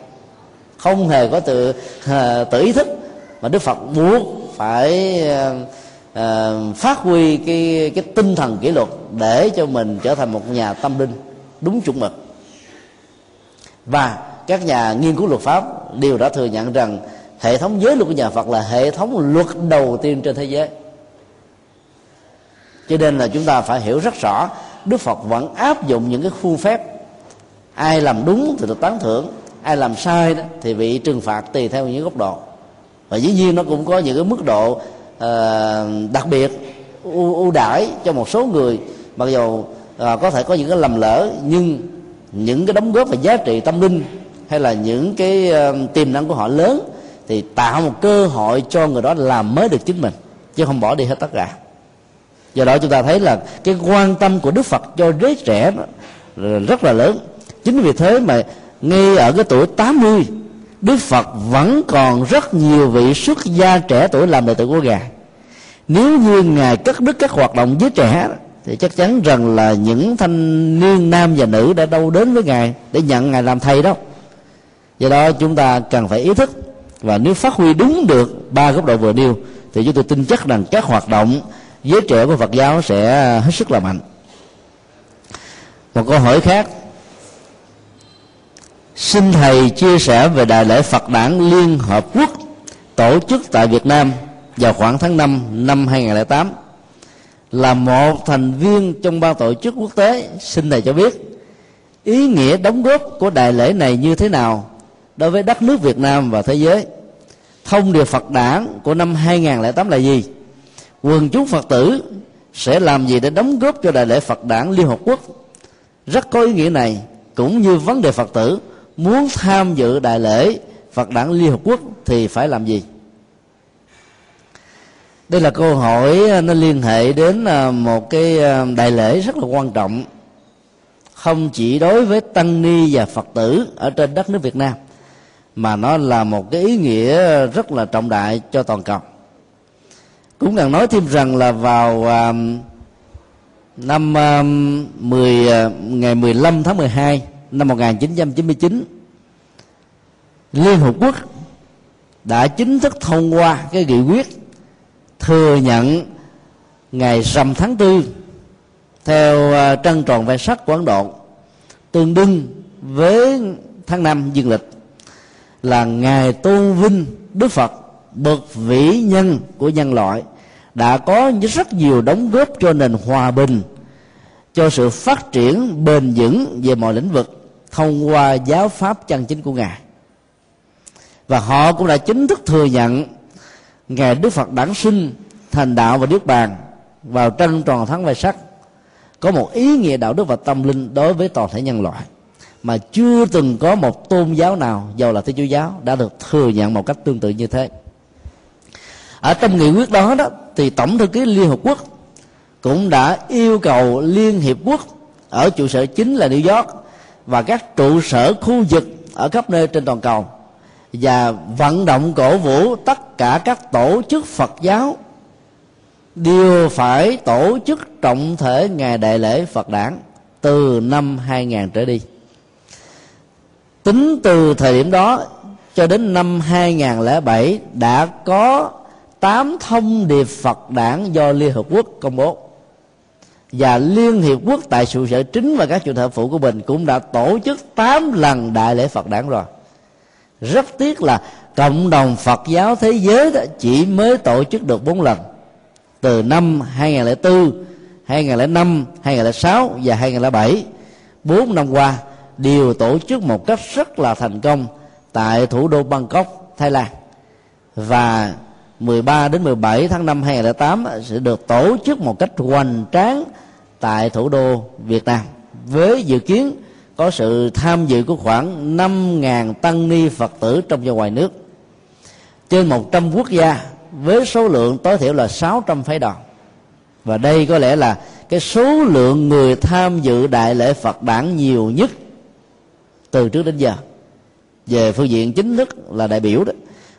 Không hề có tự à, tự ý thức mà đức phật buộc phải à, uh, phát huy cái cái tinh thần kỷ luật để cho mình trở thành một nhà tâm linh đúng chuẩn mực. Và các nhà nghiên cứu luật pháp đều đã thừa nhận rằng hệ thống giới luật của nhà Phật là hệ thống luật đầu tiên trên thế giới. Cho nên là chúng ta phải hiểu rất rõ Đức Phật vẫn áp dụng những cái khuôn phép. Ai làm đúng thì được tán thưởng ai làm sai đó thì bị trừng phạt tùy theo những góc độ. Và dĩ nhiên nó cũng có những cái mức độ uh, đặc biệt ưu, ưu đãi cho một số người mặc dù uh, có thể có những cái lầm lỡ nhưng những cái đóng góp về giá trị tâm linh hay là những cái uh, tiềm năng của họ lớn thì tạo một cơ hội cho người đó làm mới được chính mình chứ không bỏ đi hết tất cả. Do đó chúng ta thấy là cái quan tâm của đức phật cho giới trẻ rất là lớn. Chính vì thế mà ngay ở cái tuổi 80 Đức Phật vẫn còn rất nhiều vị xuất gia trẻ tuổi làm đệ tử của Ngài nếu như ngài cắt đứt các hoạt động với trẻ, thì chắc chắn rằng là những thanh niên nam và nữ đã đâu đến với ngài để nhận ngài làm thầy đó. Do đó chúng ta cần phải ý thức và nếu phát huy đúng được ba góc độ vừa nêu, thì chúng tôi tin chắc rằng các hoạt động giới trẻ của Phật giáo sẽ hết sức là mạnh. Một câu hỏi khác. Xin thầy chia sẻ về đại lễ Phật đản Liên Hợp Quốc tổ chức tại Việt Nam vào khoảng tháng 5 năm 2008 là một thành viên trong ban tổ chức quốc tế xin thầy cho biết ý nghĩa đóng góp của đại lễ này như thế nào đối với đất nước Việt Nam và thế giới. Thông điệp Phật đản của năm 2008 là gì? Quần chúng Phật tử sẽ làm gì để đóng góp cho đại lễ Phật đản Liên Hợp Quốc? Rất có ý nghĩa này, cũng như vấn đề Phật tử muốn tham dự đại lễ Phật đản Liên Hợp Quốc thì phải làm gì? Đây là câu hỏi à, nó liên hệ đến à, một cái à, đại lễ rất là quan trọng. Không chỉ đối với tăng ni và phật tử ở trên đất nước việt nam, mà nó là một cái ý nghĩa rất là trọng đại cho toàn cầu. Cũng cần nói thêm rằng là vào năm 10 ngày 15 tháng 12 năm 1999 Liên Hợp Quốc đã chính thức thông qua cái nghị quyết thừa nhận ngày rằm tháng tư, theo à, trăng trân tròn vẹn sắc của ấn độ, tương đương với tháng năm dương lịch, là ngày tôn vinh đức phật, bậc vĩ nhân của nhân loại, đã có rất nhiều đóng góp cho nền hòa bình, cho sự phát triển bền vững về mọi lĩnh vực thông qua giáo pháp chân chính của ngài. Và họ cũng đã chính thức thừa nhận ngày đức phật đản sinh, thành đạo và niết bàn, vào trân tròn tháng vài sắc, có một ý nghĩa đạo đức và tâm linh đối với toàn thể nhân loại. Mà chưa từng có một tôn giáo nào giàu là thiên chúa giáo, đã được thừa nhận một cách tương tự như thế. Ở trong nghị quyết đó đó, thì tổng thư ký liên hợp quốc cũng đã yêu cầu liên hiệp quốc ở trụ sở chính là new york và các trụ sở khu vực ở khắp nơi trên toàn cầu và vận động cổ vũ tất cả các tổ chức Phật giáo. Đều phải tổ chức trọng thể ngày đại lễ Phật đản từ năm 2000 trở đi. Tính từ thời điểm đó cho đến năm 2007 đã có 8 thông điệp Phật đản do Liên Hợp Quốc công bố. Và Liên Hiệp Quốc tại trụ sở chính và các trụ sở phụ của mình cũng đã tổ chức 8 lần đại lễ Phật đản rồi rất tiếc là cộng đồng Phật giáo thế giới đó chỉ mới tổ chức được bốn lần. Từ năm 2004, 2005, 2006 và 2007 bốn năm qua đều tổ chức một cách rất là thành công tại thủ đô Bangkok, Thái Lan. Và 13 đến 17 tháng 5 2008 sẽ được tổ chức một cách hoành tráng tại thủ đô Việt Nam với dự kiến có sự tham dự của khoảng 5.000 tăng ni Phật tử trong và ngoài nước. Trên 100 quốc gia với số lượng tối thiểu là 600 phái đoàn. Và đây có lẽ là cái số lượng người tham dự đại lễ Phật đản nhiều nhất từ trước đến giờ. Về phương diện chính thức là đại biểu đó.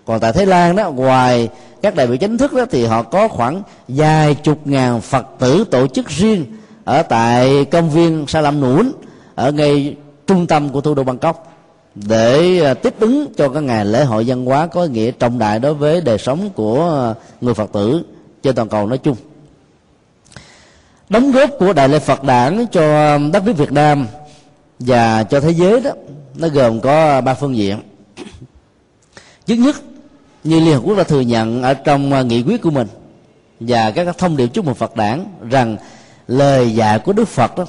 Còn tại Thái Lan đó, ngoài các đại biểu chính thức đó thì họ có khoảng vài chục ngàn Phật tử tổ chức riêng ở tại công viên Sa Lam Nũn ở ngay trung tâm của thủ đô Bangkok để à, tiếp ứng cho các ngày lễ hội văn hóa có ý nghĩa trọng đại đối với đời sống của người Phật tử trên toàn cầu nói chung. Đóng góp của đại lễ Phật đản cho đất nước Việt Nam và cho thế giới đó, nó gồm có ba phương diện. Thứ nhất, như Liên Hợp Quốc đã thừa nhận ở trong à, nghị quyết của mình và các thông điệp chúc mừng Phật đản rằng lời dạy của Đức Phật đó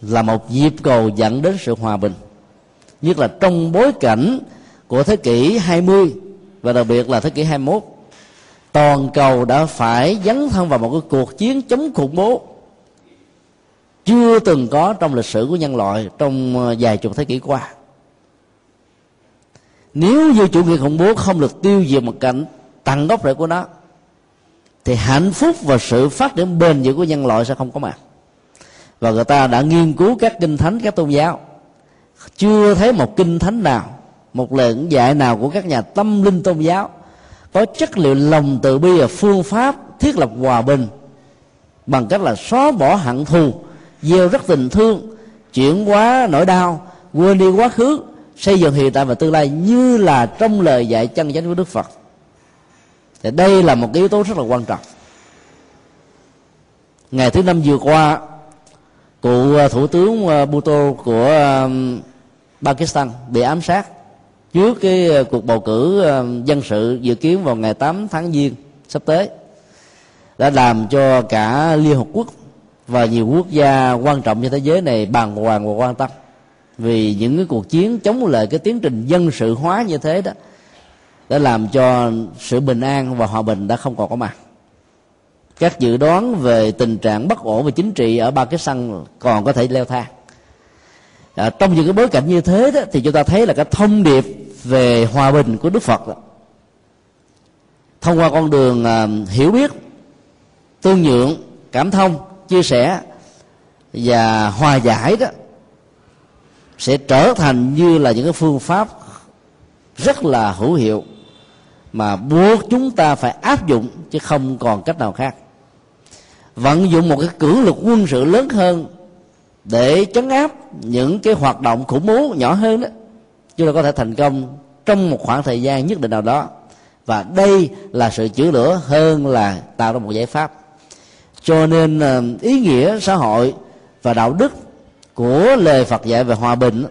là một dịp cầu dẫn đến sự hòa bình, nhất là trong bối cảnh của thế kỷ 20 và đặc biệt là thế kỷ 21 toàn cầu đã phải dấn thân vào một cái cuộc chiến chống khủng bố chưa từng có trong lịch sử của nhân loại trong ờ, vài chục thế kỷ qua. Nếu như chủ nghĩa khủng bố không được tiêu diệt một cảnh tận gốc rễ của nó, thì hạnh phúc và sự phát triển bền vững của nhân loại sẽ không có mặt và người ta đã nghiên cứu các kinh thánh, các tôn giáo. Chưa thấy một kinh thánh nào, một lời dạy nào của các nhà tâm linh tôn giáo có chất liệu lòng từ bi và phương pháp thiết lập hòa bình bằng cách là xóa bỏ hận thù, gieo rất tình thương, chuyển hóa nỗi đau, quên đi quá khứ, xây dựng hiện tại và tương lai như là trong lời dạy chân chánh của đức phật. Thì đây là một cái yếu tố rất là quan trọng. Ngày thứ năm vừa qua cựu à, thủ tướng à, Bhutto của à, Pakistan bị ám sát trước cái cuộc bầu cử dân sự dự kiến vào ngày 8 tháng giêng sắp tới. Đã làm cho cả Liên Hợp Quốc và nhiều quốc gia quan trọng trên thế giới này bàng hoàng và quan tâm vì những cái cuộc chiến chống lại cái tiến trình dân sự hóa như thế đó đã làm cho sự bình an và hòa bình đã không còn có mặt các dự đoán về tình trạng bất ổn về chính trị ở ba cái săn còn có thể leo thang. À, trong những cái bối cảnh như thế đó, thì chúng ta thấy là cái thông điệp về hòa bình của đức phật đó, thông qua con đường à, hiểu biết tương nhượng cảm thông chia sẻ và hòa giải đó sẽ trở thành như là những cái phương pháp rất là hữu hiệu mà buộc chúng ta phải áp dụng chứ không còn cách nào khác vận dụng một cái cưỡng lực quân sự lớn hơn để chấn áp những cái hoạt động khủng bố nhỏ hơn đó, chúng ta có thể thành công trong một khoảng thời gian nhất định nào đó. Và đây là sự chữa lửa hơn là tạo ra một giải pháp. Cho nên ờ, ý nghĩa xã hội và đạo đức của lời Phật dạy về hòa bình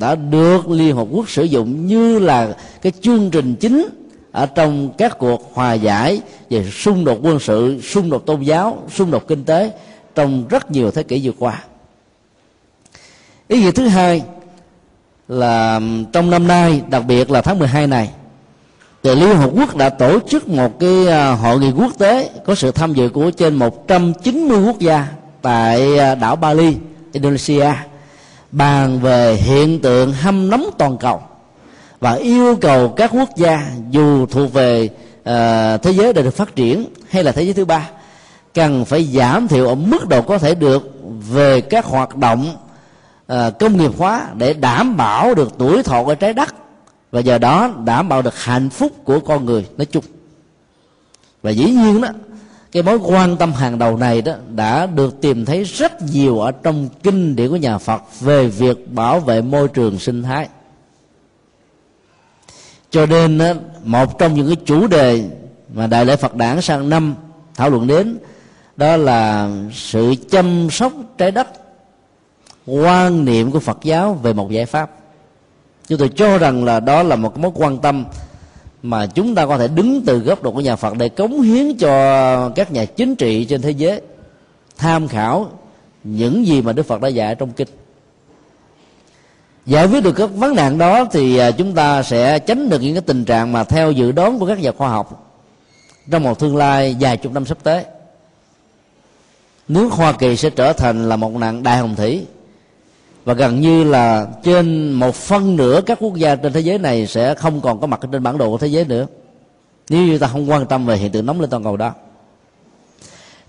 đã được Liên Hợp Quốc sử dụng như là cái chương trình chính ở trong các cuộc hòa giải về xung đột quân sự, xung đột tôn giáo, xung đột kinh tế trong rất nhiều thế kỷ vừa qua. Ý nghĩa thứ hai là trong năm nay, đặc biệt là tháng 12 này, thì Liên Hợp Quốc đã tổ chức một cái à, hội nghị quốc tế có sự tham dự của trên 190 quốc gia tại à, đảo Bali, Indonesia bàn về hiện tượng hâm nóng toàn cầu và yêu cầu các quốc gia dù thuộc về uh, thế giới đã được phát triển hay là thế giới thứ ba cần phải giảm thiểu ở mức độ có thể được về các hoạt động uh, công nghiệp hóa để đảm bảo được tuổi thọ của trái đất và giờ đó đảm bảo được hạnh phúc của con người nói chung. Và dĩ nhiên đó cái mối quan tâm hàng đầu này đó đã được tìm thấy rất nhiều ở trong kinh điển của nhà Phật về việc bảo vệ môi trường sinh thái cho nên một trong những cái chủ đề mà đại lễ Phật đản sang năm thảo luận đến, đó là sự chăm sóc trái đất, quan niệm của Phật giáo về một giải pháp. Chúng tôi cho rằng là đó là một mối quan tâm mà chúng ta có thể đứng từ góc độ của nhà Phật để cống hiến cho các nhà chính trị trên thế giới, tham khảo những gì mà Đức Phật đã dạy trong kinh giải quyết được các vấn nạn đó thì à, chúng ta sẽ tránh được những cái tình trạng mà theo dự đoán của các nhà khoa học trong một tương lai vài chục năm sắp tới. Nước Hoa Kỳ sẽ trở thành là một nạn đại hồng thủy và gần như là trên một phân nửa các quốc gia trên thế giới này sẽ không còn có mặt trên bản đồ của thế giới nữa. Nếu như ta không quan tâm về hiện tượng nóng lên toàn cầu đó.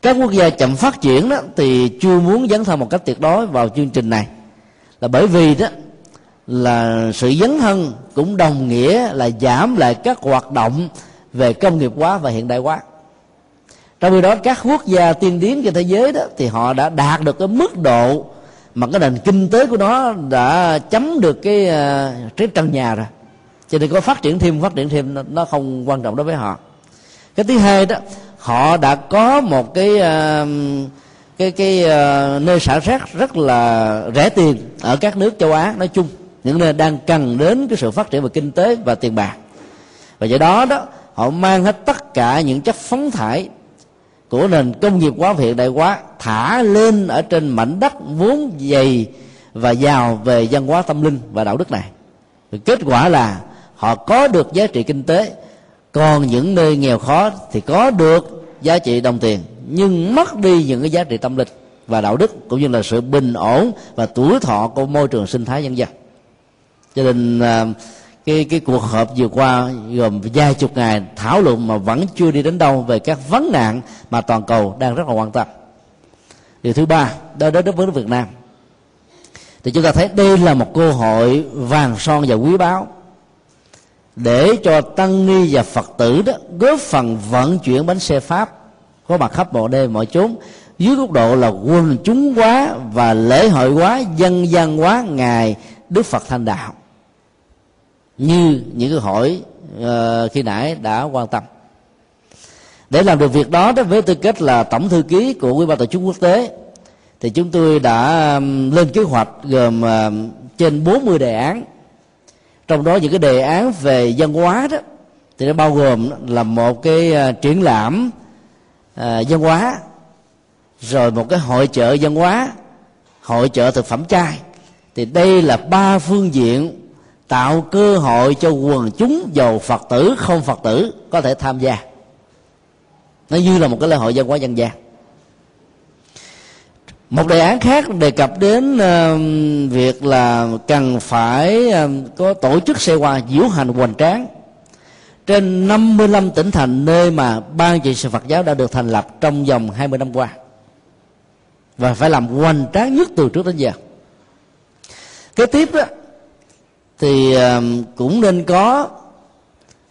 Các quốc gia chậm phát triển đó thì chưa muốn dấn thân một cách tuyệt đối vào chương trình này. Là bởi vì đó là sự dấn thân cũng đồng nghĩa là giảm lại các hoạt động về công nghiệp hóa và hiện đại hóa. Trong khi đó, các quốc gia tiên tiến trên thế giới đó, thì họ đã đạt được cái mức độ mà cái nền kinh tế của nó đã chấm được cái ờ, trái trần nhà rồi. Cho nên có phát triển thêm, phát triển thêm, nó không quan trọng đối với họ. Cái thứ hai đó, họ đã có một cái ờ, cái cái ờ, nơi xả rác rất là rẻ tiền ở các nước châu Á nói chung những nơi đang cần đến cái sự phát triển về kinh tế và tiền bạc. Và do đó đó, họ mang hết tất cả những chất phóng thải của nền công nghiệp quá hiện đại hóa thả lên ở trên mảnh đất vốn dày và giàu về văn hóa tâm linh và đạo đức này. Thì kết quả là họ có được giá trị kinh tế, còn những nơi nghèo khó thì có được giá trị đồng tiền, nhưng mất đi những cái giá trị tâm linh và đạo đức, cũng như là sự bình ổn và tuổi thọ của môi trường sinh thái nhân dân cho nên à, cái cái cuộc họp vừa qua gồm vài chục ngày thảo luận mà vẫn chưa đi đến đâu về các vấn nạn mà toàn cầu đang rất là quan tâm. Điều thứ ba đó đối với Việt Nam. Thì chúng ta thấy đây là một cơ hội vàng son và quý báu để cho tăng ni và phật tử đó góp phần vận chuyển bánh xe pháp có mặt khắp mọi nơi, mọi chốn, dưới góc độ là quần chúng quá và lễ hội quá dân gian quá ngài đức phật thanh đạo như những câu hỏi uh, khi nãy đã quan tâm. Để làm được việc đó, đó với tư cách là tổng thư ký của ủy ban tổ chức quốc tế thì chúng tôi đã lên kế hoạch gồm ờ, trên 40 đề án. Trong đó những cái đề án về văn hóa đó thì nó bao gồm là một cái ờ, triển lãm à, văn hóa rồi một cái hội chợ văn hóa hội chợ thực phẩm chay. Thì đây là ba phương diện tạo cơ hội cho quần chúng giàu phật tử không phật tử có thể tham gia. Nó như là một cái lễ hội văn hóa dân gian. Một đề án khác đề cập đến uh, việc là cần phải uh, có tổ chức xe hoa diễu hành hoành tráng trên 55 tỉnh thành nơi mà ban trị sự Phật giáo đã được thành lập trong vòng 20 năm qua. Và phải làm hoành tráng nhất từ trước đến giờ. Kế tiếp đó thì cũng nên có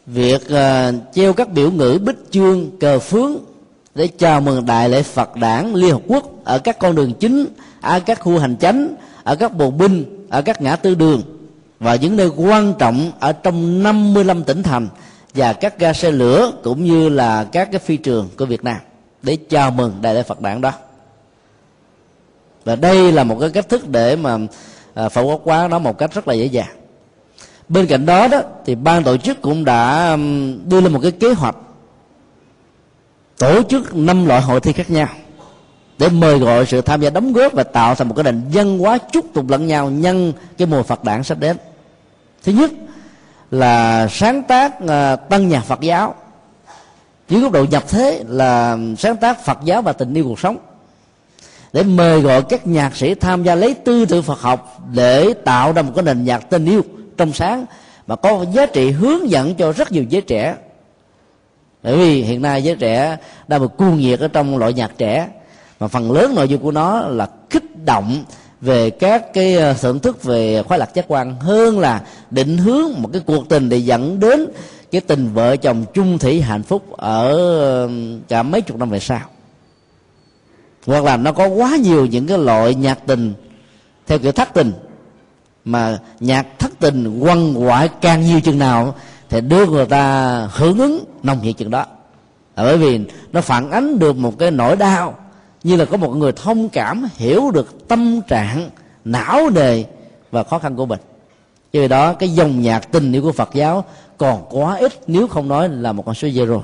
việc ờ, treo các biểu ngữ bích chương cờ phướng để chào mừng đại lễ Phật đản Liên Hợp Quốc ở các con đường chính, ở các khu hành chánh, ở các bộ binh, ở các ngã tư đường và những nơi quan trọng ở trong 55 tỉnh thành và các ga xe lửa cũng như là các cái phi trường của Việt Nam để chào mừng đại lễ Phật đản đó. Và đây là một cái cách thức để mà ờ, phổ quốc quá nó một cách rất là dễ dàng bên cạnh đó đó thì ban tổ chức cũng đã um, đưa lên một cái kế hoạch tổ chức năm loại hội thi khác nhau để mời gọi sự tham gia đóng góp và tạo thành một cái nền văn hóa chúc tụng lẫn nhau nhân cái mùa Phật đản sắp đến. Thứ nhất là sáng tác à, uh, tăng nhạc Phật giáo. Dưới góc độ nhập thế là um, sáng tác Phật giáo và tình yêu cuộc sống để mời gọi các nhạc sĩ tham gia lấy tư tưởng Phật học để tạo ra một cái nền nhạc tình yêu trong sáng mà có giá trị hướng dẫn cho rất nhiều giới trẻ. Bởi vì hiện nay giới trẻ đang một cuồng nhiệt ở trong loại nhạc trẻ, mà phần lớn nội dung của nó là kích động về các cái ờ, thưởng thức về khoái lạc giác quan, hơn là định hướng một cái cuộc tình để dẫn đến cái tình vợ chồng chung thủy hạnh phúc ở ờ, cả mấy chục năm về sau. Hoặc là nó có quá nhiều những cái loại nhạc tình theo kiểu thất tình mà nhạc thất tình quăng quại càng nhiều chừng nào thì đưa người ta hưởng ứng nồng nhiệt chừng đó. Là bởi vì nó phản ánh được một cái nỗi đau như là có một người thông cảm hiểu được tâm trạng não đề và khó khăn của mình. Do vì đó cái dòng nhạc tình yêu của phật giáo còn quá ít nếu không nói là một con số zero.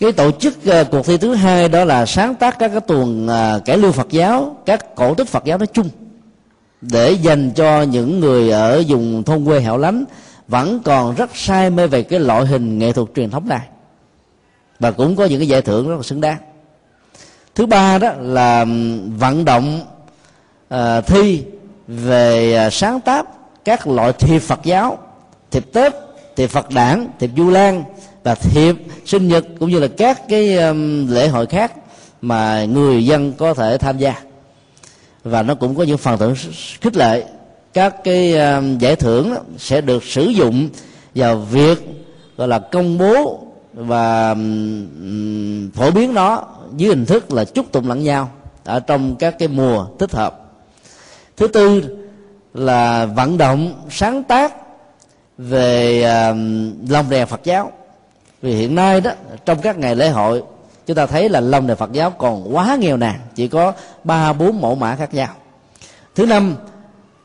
Cái tổ chức uh, cuộc thi thứ hai đó là sáng tác các cái tuần uh, ờ, cải lưu phật giáo các cổ tích phật giáo nói chung để dành cho những người ở vùng thôn quê hẻo lánh vẫn còn rất say mê về cái loại hình nghệ thuật truyền thống này. Và cũng có những cái giải thưởng rất là xứng đáng. Thứ ba đó là vận động uh, thi về uh, sáng tác các loại thiệp phật giáo thiệp tết thiệp phật đảng, thiệp du lan và thiệp sinh nhật cũng như là các cái um, lễ hội khác mà người dân có thể tham gia và nó cũng có những phần thưởng khích lệ. Các cái ờ, giải thưởng sẽ được sử dụng vào việc, gọi là, công bố và phổ biến nó dưới hình thức là chúc tụng lẫn nhau ở trong các cái mùa thích hợp. Thứ tư là vận động, sáng tác về lòng đèn Phật giáo. Vì hiện nay đó, trong các ngày lễ hội chúng ta thấy là long đèn Phật giáo còn quá nghèo nàn, chỉ có ba, bốn mẫu mã khác nhau. Thứ năm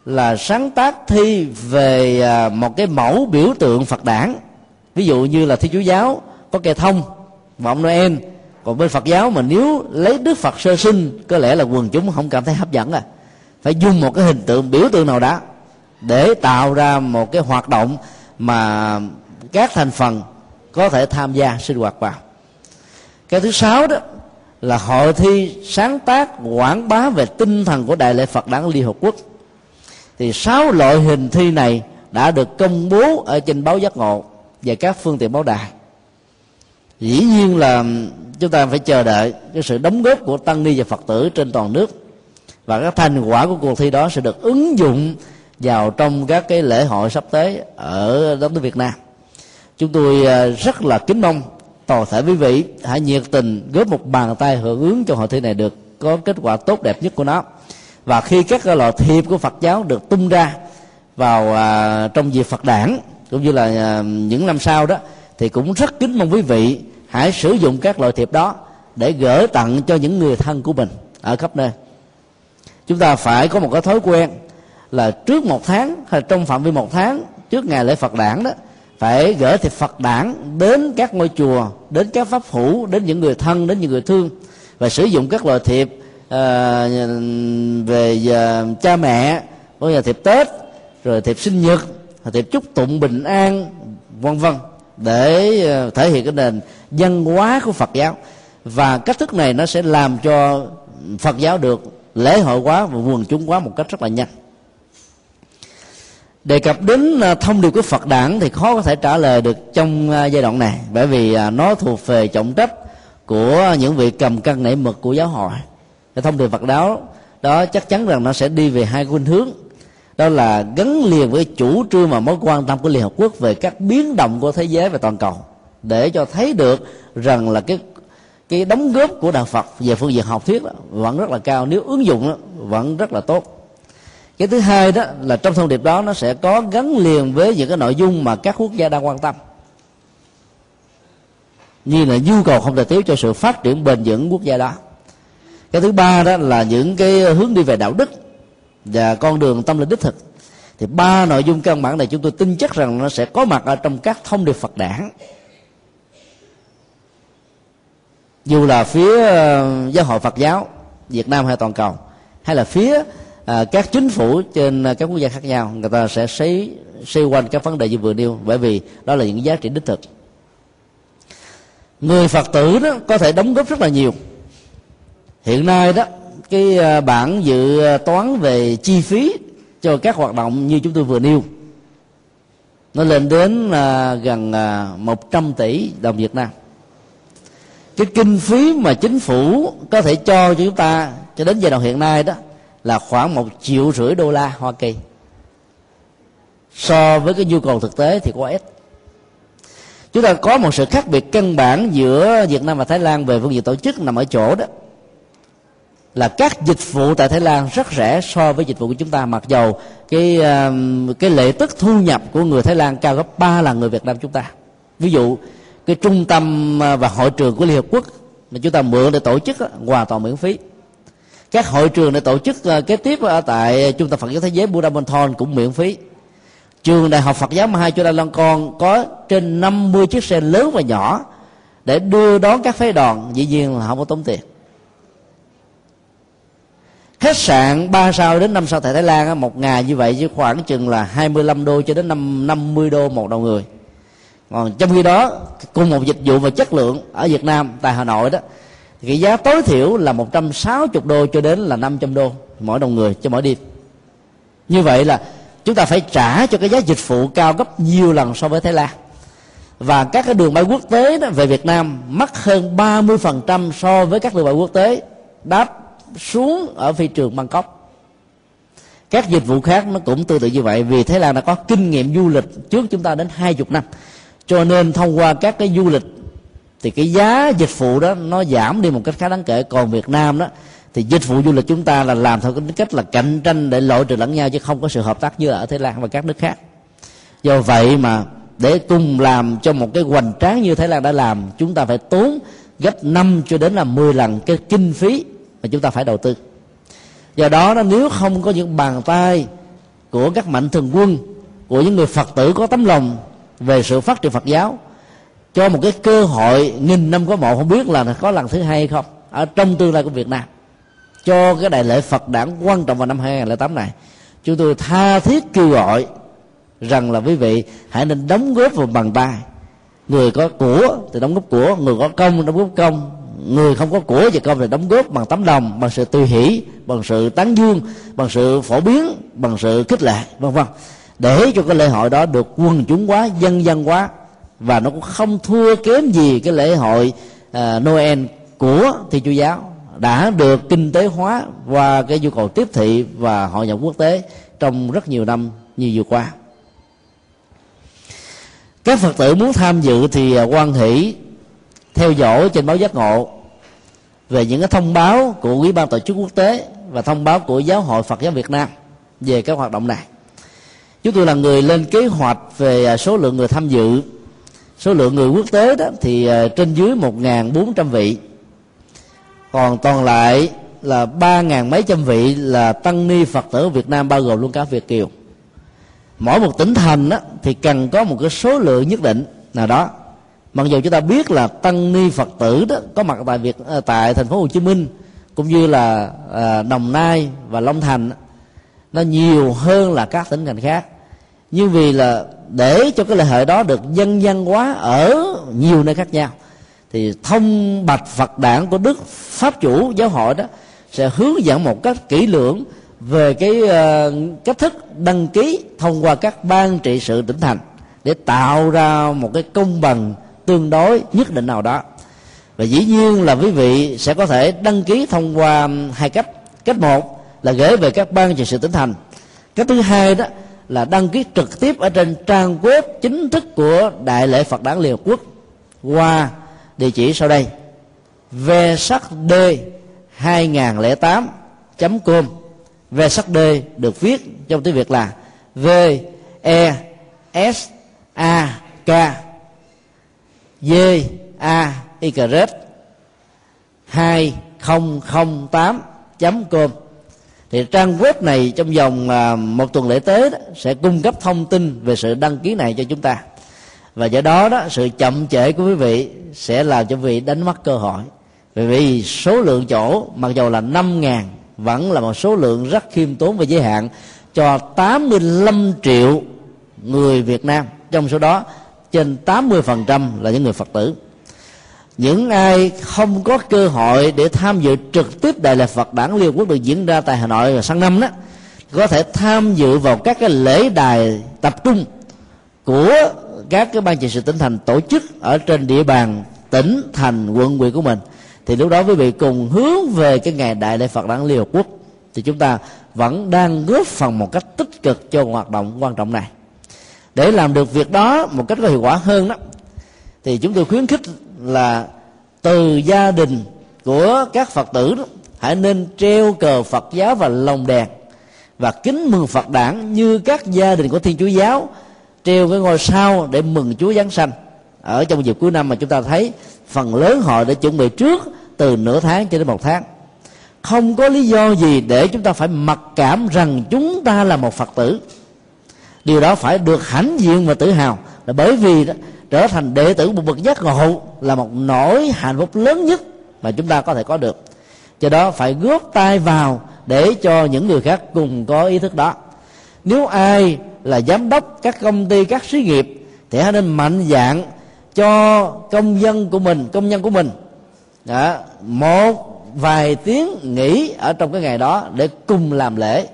là sáng tác thi về à, một cái mẫu biểu tượng Phật đản. Ví dụ như là thi chúa giáo có cây thông vọng Noel. Còn bên Phật giáo mà nếu lấy Đức Phật sơ sinh, có lẽ là quần chúng không cảm thấy hấp dẫn à. Phải dùng một cái hình tượng biểu tượng nào đó để tạo ra một cái hoạt động mà các thành phần có thể tham gia sinh hoạt vào cái thứ sáu đó là hội thi sáng tác, quảng bá về tinh thần của đại lễ Phật đản Liên Hợp Quốc. Thì sáu loại hình thi này đã được công bố ở trên báo giác ngộ và các phương tiện báo đài. Dĩ nhiên là chúng ta phải chờ đợi cái sự đóng góp của tăng ni và phật tử trên toàn nước và các thành quả của cuộc thi đó sẽ được ứng dụng vào trong các cái lễ hội sắp tới ở đất nước Việt Nam. Chúng tôi à, rất là kính mong toàn thể quý vị hãy nhiệt tình góp một bàn tay hưởng ứng cho hội thi này được có kết quả tốt đẹp nhất của nó. Và khi các loại thiệp của Phật giáo được tung ra vào à, trong dịp Phật đản cũng như là à, những năm sau đó thì cũng rất kính mong quý vị hãy sử dụng các loại thiệp đó để gửi tặng cho những người thân của mình ở khắp nơi. Chúng ta phải có một cái thói quen là trước một tháng hay trong phạm vi một tháng trước ngày lễ Phật đản đó phải gửi thiệp Phật đảng đến các ngôi chùa đến các pháp hữu đến những người thân đến những người thương và sử dụng các loại thiệp uh, ờ, về uh, cha mẹ có là thiệp tết rồi thiệp sinh nhật thiệp chúc tụng bình an vân vân để uh, thể hiện cái nền văn hóa của phật giáo. Và cách thức này nó sẽ làm cho phật giáo được lễ hội hóa và quần chúng hóa một cách rất là nhanh đề cập đến à, thông điệp của phật đản thì khó có thể trả lời được trong à, giai đoạn này bởi vì à, nó thuộc về trọng trách của những vị cầm cân nảy mực của giáo hội. Cái thông điệp Phật giáo đó chắc chắn rằng nó sẽ đi về hai khuynh hướng. Đó là gắn liền với chủ trương và mối quan tâm của Liên Hợp Quốc về các biến động của thế giới và toàn cầu để cho thấy được rằng là cái cái đóng góp của đạo Phật về phương diện học thuyết đó, vẫn rất là cao nếu ứng dụng đó, vẫn rất là tốt cái thứ hai đó là trong thông điệp đó nó sẽ có gắn liền với những cái nội dung mà các quốc gia đang quan tâm. Như là nhu cầu không thể thiếu cho sự phát triển bền vững quốc gia đó. Cái thứ ba đó là những cái hướng đi về đạo đức và con đường tâm linh đích thực. Thì ba nội dung căn bản này chúng tôi tin chắc rằng nó sẽ có mặt ở trong các thông điệp Phật đản. Dù là phía ờ, giáo hội Phật giáo Việt Nam hay toàn cầu, hay là phía à, các chính phủ trên à, các quốc gia khác nhau người ta sẽ xoay xoay quanh các vấn đề như vừa nêu bởi vì đó là những giá trị đích thực. Người phật tử đó có thể đóng góp rất là nhiều. Hiện nay đó cái à, bản dự toán về chi phí cho các hoạt động như chúng tôi vừa nêu nó lên đến à, gần à, 100 tỷ đồng Việt Nam. Cái kinh phí mà chính phủ có thể cho cho chúng ta cho đến giai đoạn hiện nay đó là khoảng một triệu rưỡi đô la Hoa Kỳ. So với cái nhu cầu thực tế thì quá ít. Chúng ta có một sự khác biệt căn bản giữa Việt Nam và Thái Lan về phương diện tổ chức nằm ở chỗ đó, là các dịch vụ tại Thái Lan rất rẻ so với dịch vụ của chúng ta, mặc dầu cái um, cái lệ tức thu nhập của người Thái Lan cao gấp 3 lần người Việt Nam chúng ta. Ví dụ, cái trung tâm à, và hội trường của Liên Hợp Quốc mà chúng ta mượn để tổ chức hoàn toàn miễn phí các hội trường để tổ chức ờ, kế tiếp ở tại trung tâm Phật giáo thế giới Buddha cũng miễn phí. Trường đại học Phật giáo Mahai Cho Đa Lăng Con có trên 50 chiếc xe lớn và nhỏ để đưa đón các phái đoàn dĩ nhiên là không có tốn tiền. Khách sạn 3 sao đến 5 sao tại Thái Lan một ngày như vậy chứ khoảng chừng là 25 đô cho đến 5, 50 đô một đầu người. Còn trong khi đó cùng một dịch vụ và chất lượng ở Việt Nam tại Hà Nội đó thì cái giá tối thiểu là 160 đô cho đến là 500 đô, mỗi đồng người cho mỗi đêm như vậy là chúng ta phải trả cho cái giá dịch vụ cao gấp nhiều lần so với Thái Lan. Và các cái đường bay quốc tế đó về Việt Nam mắc hơn 30% so với các đường bay quốc tế đáp xuống ở phi trường Bangkok. Các dịch vụ khác nó cũng tương tự như vậy, vì Thái Lan đã có kinh nghiệm du lịch trước chúng ta đến hai chục năm. Cho nên thông qua các cái du lịch thì cái giá dịch vụ đó nó giảm đi một cách khá đáng kể. Còn Việt Nam đó, thì dịch vụ du lịch chúng ta là làm theo cái cách là cạnh tranh để loại trừ lẫn nhau chứ không có sự hợp tác như ở Thái Lan và các nước khác. Do vậy mà để cùng làm cho một cái hoành tráng như Thái Lan đã làm, chúng ta phải tốn gấp 5 cho đến là 10 lần cái kinh phí mà chúng ta phải đầu tư. Do đó nó nếu không có những bàn tay của các mạnh thường quân, của những người phật tử có tấm lòng về sự phát triển phật giáo cho một cái cơ hội nghìn năm có một, không biết là có lần thứ hai hay không, ở trong tương lai của việt nam. Cho cái đại lễ phật đản quan trọng vào năm 2008 này, chúng tôi tha thiết kêu gọi rằng là quý vị hãy nên đóng góp vào bằng tay. Người có của thì đóng góp của, người có công đóng góp công. Người không có của và công thì đóng góp bằng tấm lòng, bằng sự tùy hỷ, bằng sự tán dương, bằng sự phổ biến, bằng sự khích lệ, vân vân. Để cho cái lễ hội đó được quần chúng quá dân dân quá và nó cũng không thua kém gì cái lễ hội uh, Noel của Thiên Chúa giáo. Đã được kinh tế hóa qua cái nhu cầu tiếp thị và hội nhập quốc tế trong rất nhiều năm như vừa qua. Các phật tử muốn tham dự thì à, quan hỷ theo dõi trên báo giác ngộ về những cái thông báo của ủy ban tổ chức quốc tế và thông báo của giáo hội phật giáo việt nam về các hoạt động này. Chúng tôi là người lên kế hoạch về à, số lượng người tham dự số lượng người quốc tế đó thì ờ, trên dưới 1.400 vị. Còn toàn lại là ba ngàn mấy trăm vị là tăng ni phật tử Việt Nam bao gồm luôn cả Việt kiều. Mỗi một tỉnh thành đó, thì cần có một cái số lượng nhất định nào đó. Mặc dù chúng ta biết là tăng ni phật tử đó có mặt tại việt ờ, tại thành phố hồ chí minh cũng như là à, đồng nai và long thành nó nhiều hơn là các tỉnh thành khác nhưng vì là để cho cái lễ hội đó được dân gian hóa ở nhiều nơi khác nhau thì thông bạch phật đảng của đức pháp chủ giáo hội đó sẽ hướng dẫn một cách kỹ lưỡng về cái uh, cách thức đăng ký thông qua các ban trị sự tỉnh thành để tạo ra một cái công bằng tương đối nhất định nào đó. Và dĩ nhiên là quý vị sẽ có thể đăng ký thông qua hai cách. Cách một là gửi về các ban trị sự tỉnh thành. Cách thứ hai đó là đăng ký trực tiếp ở trên trang web chính thức của đại lễ phật đản liên hợp quốc qua địa chỉ sau đây vsd2008.com. Vsd được viết trong tiếng việt là v e s a k d a y hai không tám com thì trang web này trong vòng à, một tuần lễ tới đó, sẽ cung cấp thông tin về sự đăng ký này cho chúng ta. Và do đó đó sự chậm trễ của quý vị sẽ làm cho quý vị đánh mất cơ hội. Bởi vì số lượng chỗ mặc dù là năm ngàn vẫn là một số lượng rất khiêm tốn và giới hạn cho 85 triệu người Việt Nam. Trong số đó trên 80% là những người Phật tử những ai không có cơ hội để tham dự trực tiếp đại lễ Phật đản Liên Quốc được diễn ra tại Hà Nội vào sáng năm đó, có thể tham dự vào các cái lễ đài tập trung của các cái ban trị sự tỉnh thành tổ chức ở trên địa bàn tỉnh, thành, quận, huyện của mình. Thì lúc đó quý vị cùng hướng về cái ngày đại lễ Phật đản Liên Hợp Quốc. Thì chúng ta vẫn đang góp phần một cách tích cực cho hoạt động quan trọng này. Để làm được việc đó một cách có hiệu quả hơn đó, thì chúng tôi khuyến khích là từ gia đình của các phật tử đó, hãy nên treo cờ phật giáo và lồng đèn và kính mừng phật đản như các gia đình của thiên chúa giáo treo cái ngôi sao để mừng chúa giáng sanh. Ở trong dịp cuối năm mà chúng ta thấy phần lớn họ đã chuẩn bị trước từ nửa tháng cho đến một tháng. Không có lý do gì để chúng ta phải mặc cảm rằng chúng ta là một phật tử. Điều đó phải được hãnh diện và tự hào là bởi vì đó, trở thành đệ tử một bậc giác ngộ là một nỗi hạnh phúc lớn nhất mà chúng ta có thể có được. Do đó phải góp tay vào để cho những người khác cùng có ý thức đó. Nếu ai là giám đốc các công ty các xí nghiệp thì hãy nên mạnh dạng cho công dân của mình công nhân của mình đó, một vài tiếng nghỉ ở trong cái ngày đó để cùng làm lễ.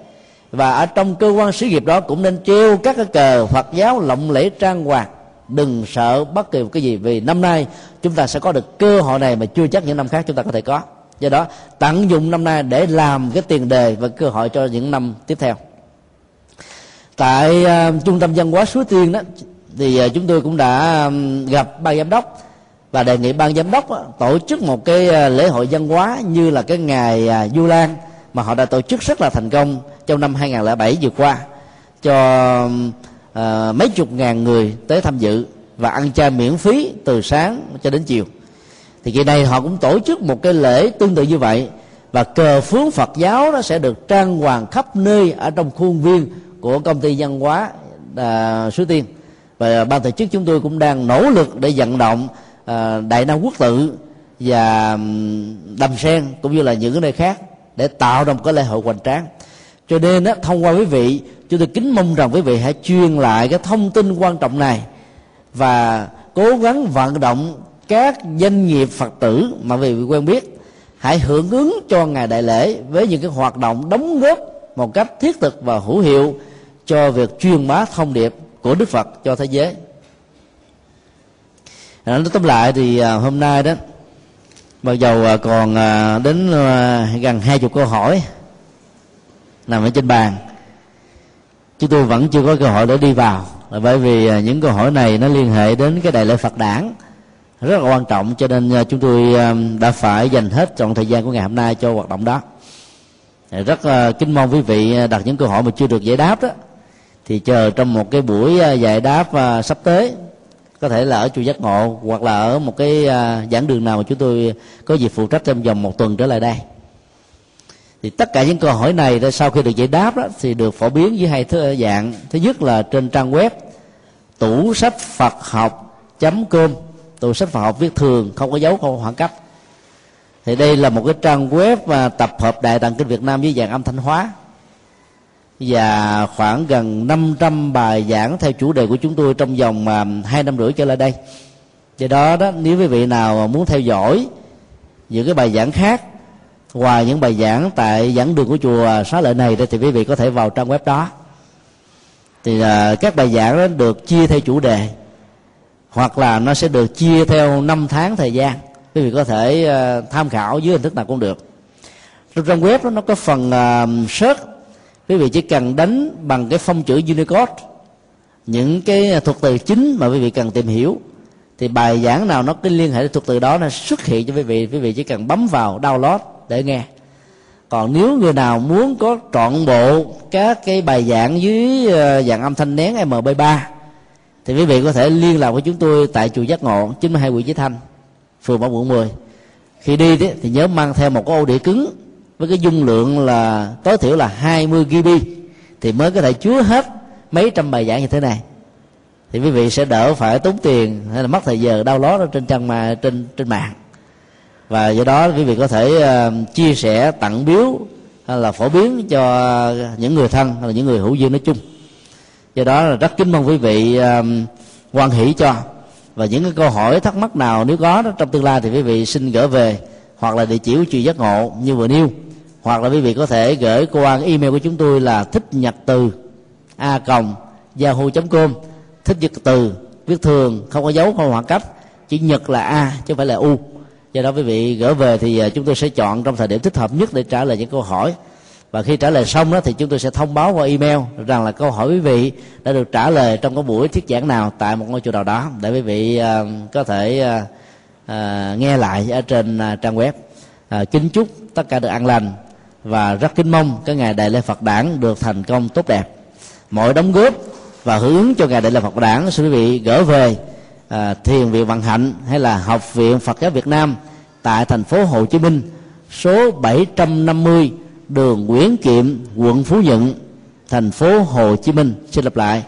Và ở trong cơ quan xí nghiệp đó cũng nên treo các cái cờ Phật giáo lộng lẫy trang hoàng đừng sợ bất kỳ một cái gì vì năm nay chúng ta sẽ có được cơ hội này mà chưa chắc những năm khác chúng ta có thể có. Do đó tận dụng năm nay để làm cái tiền đề và cơ hội cho những năm tiếp theo. Tại uh, trung tâm văn hóa suối tiên đó thì uh, chúng tôi cũng đã um, gặp ban giám đốc và đề nghị ban giám đốc uh, tổ chức một cái uh, lễ hội văn hóa như là cái ngày uh, du lan mà họ đã tổ chức rất là thành công trong năm 2007 vừa qua cho uh, mấy chục ngàn người tới tham dự và ăn chay miễn phí từ sáng cho đến chiều. Thì kỳ này họ cũng tổ chức một cái lễ tương tự như vậy và cờ phướng Phật giáo nó sẽ được trang hoàng khắp nơi ở trong khuôn viên của công ty văn hóa à, Suối Tiên. Và ban tổ chức chúng tôi cũng đang nỗ lực để vận động à, Đại Nam Quốc tự và Đầm Sen cũng như là những cái nơi khác để tạo ra một cái lễ hội hoành tráng. Cho nên đó, thông qua quý vị chúng tôi kính mong rằng quý vị hãy truyền lại cái thông tin quan trọng này và cố gắng vận động các doanh nghiệp phật tử mà quý vị quen biết, hãy hưởng ứng cho ngày đại lễ với những cái hoạt động đóng góp một cách thiết thực và hữu hiệu cho việc truyền bá thông điệp của đức phật cho thế giới. À, nói tóm lại thì à, hôm nay đó, mặc dầu à, còn đến gần hai chục câu hỏi nằm ở trên bàn chúng tôi vẫn chưa có cơ hội để đi vào. Là bởi vì à, những câu hỏi này nó liên hệ đến cái đại lễ Phật đản. Rất là quan trọng, cho nên à, chúng tôi à, đã phải dành hết trọn thời gian của ngày hôm nay cho hoạt động đó. Rất kính mong quý vị đặt những câu hỏi mà chưa được giải đáp đó, thì chờ trong một cái buổi giải đáp sắp tới, có thể là ở chùa giác ngộ hoặc là ở một cái giảng đường nào mà chúng tôi có dịp phụ trách trong vòng một tuần trở lại đây thì tất cả những câu hỏi này sau khi được giải đáp đó, thì được phổ biến dưới hai thứ ờ, dạng. Thứ nhất là trên trang web tủ sách phật học com. Tủ sách phật học viết thường không có dấu không có khoảng cách. Thì đây là một cái trang web và tập hợp đại tạng kinh Việt Nam với dạng âm thanh hóa. Và khoảng gần 500 bài giảng theo chủ đề của chúng tôi trong vòng à, hai năm rưỡi trở lại đây. Do đó đó nếu quý vị nào muốn theo dõi những cái bài giảng khác ngoài những bài giảng tại giảng đường của chùa xá lợi này thì quý vị có thể vào trang web đó. Thì uh, các bài giảng đó được chia theo chủ đề hoặc là nó sẽ được chia theo năm tháng thời gian. Quý vị có thể uh, tham khảo dưới hình thức nào cũng được. Trong trang web đó nó có phần uh, search. Quý vị chỉ cần đánh bằng cái phong chữ Unicode những cái thuật từ chính mà quý vị cần tìm hiểu thì bài giảng nào nó cái liên hệ thuật từ đó nó xuất hiện cho quý vị. Quý vị chỉ cần bấm vào download để nghe. Còn nếu người nào muốn có trọn bộ các cái bài giảng dưới ờ, dạng âm thanh nén mp3 thì quý vị có thể liên lạc với chúng tôi tại chùa giác ngộ 92 Nguyễn Chí Thanh, phường Bảo Quận 10 khi đi thì nhớ mang theo một cái ô đĩa cứng với cái dung lượng là, tối thiểu là 20 GB thì mới có thể chứa hết mấy trăm bài giảng như thế này. Thì quý vị sẽ đỡ phải tốn tiền, hay là mất thời giờ đau ló ở trên trang mà trên trên mạng và do đó quý vị có thể ờ, chia sẻ tặng biếu hay là phổ biến cho những người thân hay là những người hữu duyên nói chung. Do đó là rất kính mong quý vị ờ, quan hỷ cho. Và những cái câu hỏi thắc mắc nào nếu có đó trong tương lai thì quý vị xin gửi về, hoặc là địa chỉ của truyền giác ngộ như vừa nêu. Hoặc là quý vị có thể gửi qua email của chúng tôi là thích nhật từ a còng yahoo com. Thích nhật từ, viết thường, không có dấu, không khoảng cách. Chỉ nhật là a, chứ không phải là u do đó quý vị gửi về thì à, chúng tôi sẽ chọn trong thời điểm thích hợp nhất để trả lời những câu hỏi. Và khi trả lời xong đó thì chúng tôi sẽ thông báo qua email rằng là câu hỏi quý vị đã được trả lời trong cái buổi thuyết giảng nào tại một ngôi chùa nào đó để quý vị à, có thể à, nghe lại ở trên trang web. Kính chúc tất cả được an lành và rất kính mong cái ngày đại lễ Phật đản được thành công tốt đẹp. Mọi đóng góp và hướng cho ngày đại lễ Phật đản xin quý vị gửi về à, thiền viện vận hạnh hay là học viện Phật giáo Việt Nam tại thành phố Hồ Chí Minh số 750 đường Nguyễn Kiệm quận Phú Nhuận thành phố Hồ Chí Minh. Xin lặp lại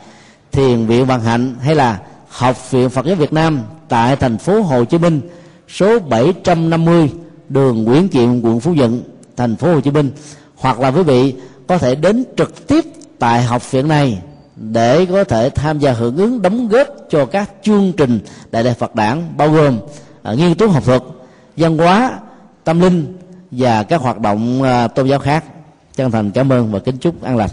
thiền viện vận hạnh hay là học viện Phật giáo Việt Nam tại thành phố Hồ Chí Minh số 750 đường Nguyễn Kiệm quận Phú Nhuận thành phố Hồ Chí Minh. Hoặc là quý vị có thể đến trực tiếp tại học viện này để có thể tham gia hưởng ứng đóng góp cho các chương trình đại lễ Phật đản bao gồm uh, nghiên cứu học thuật, văn hóa, tâm linh và các hoạt động uh, tôn giáo khác. Chân thành cảm ơn và kính chúc an lành.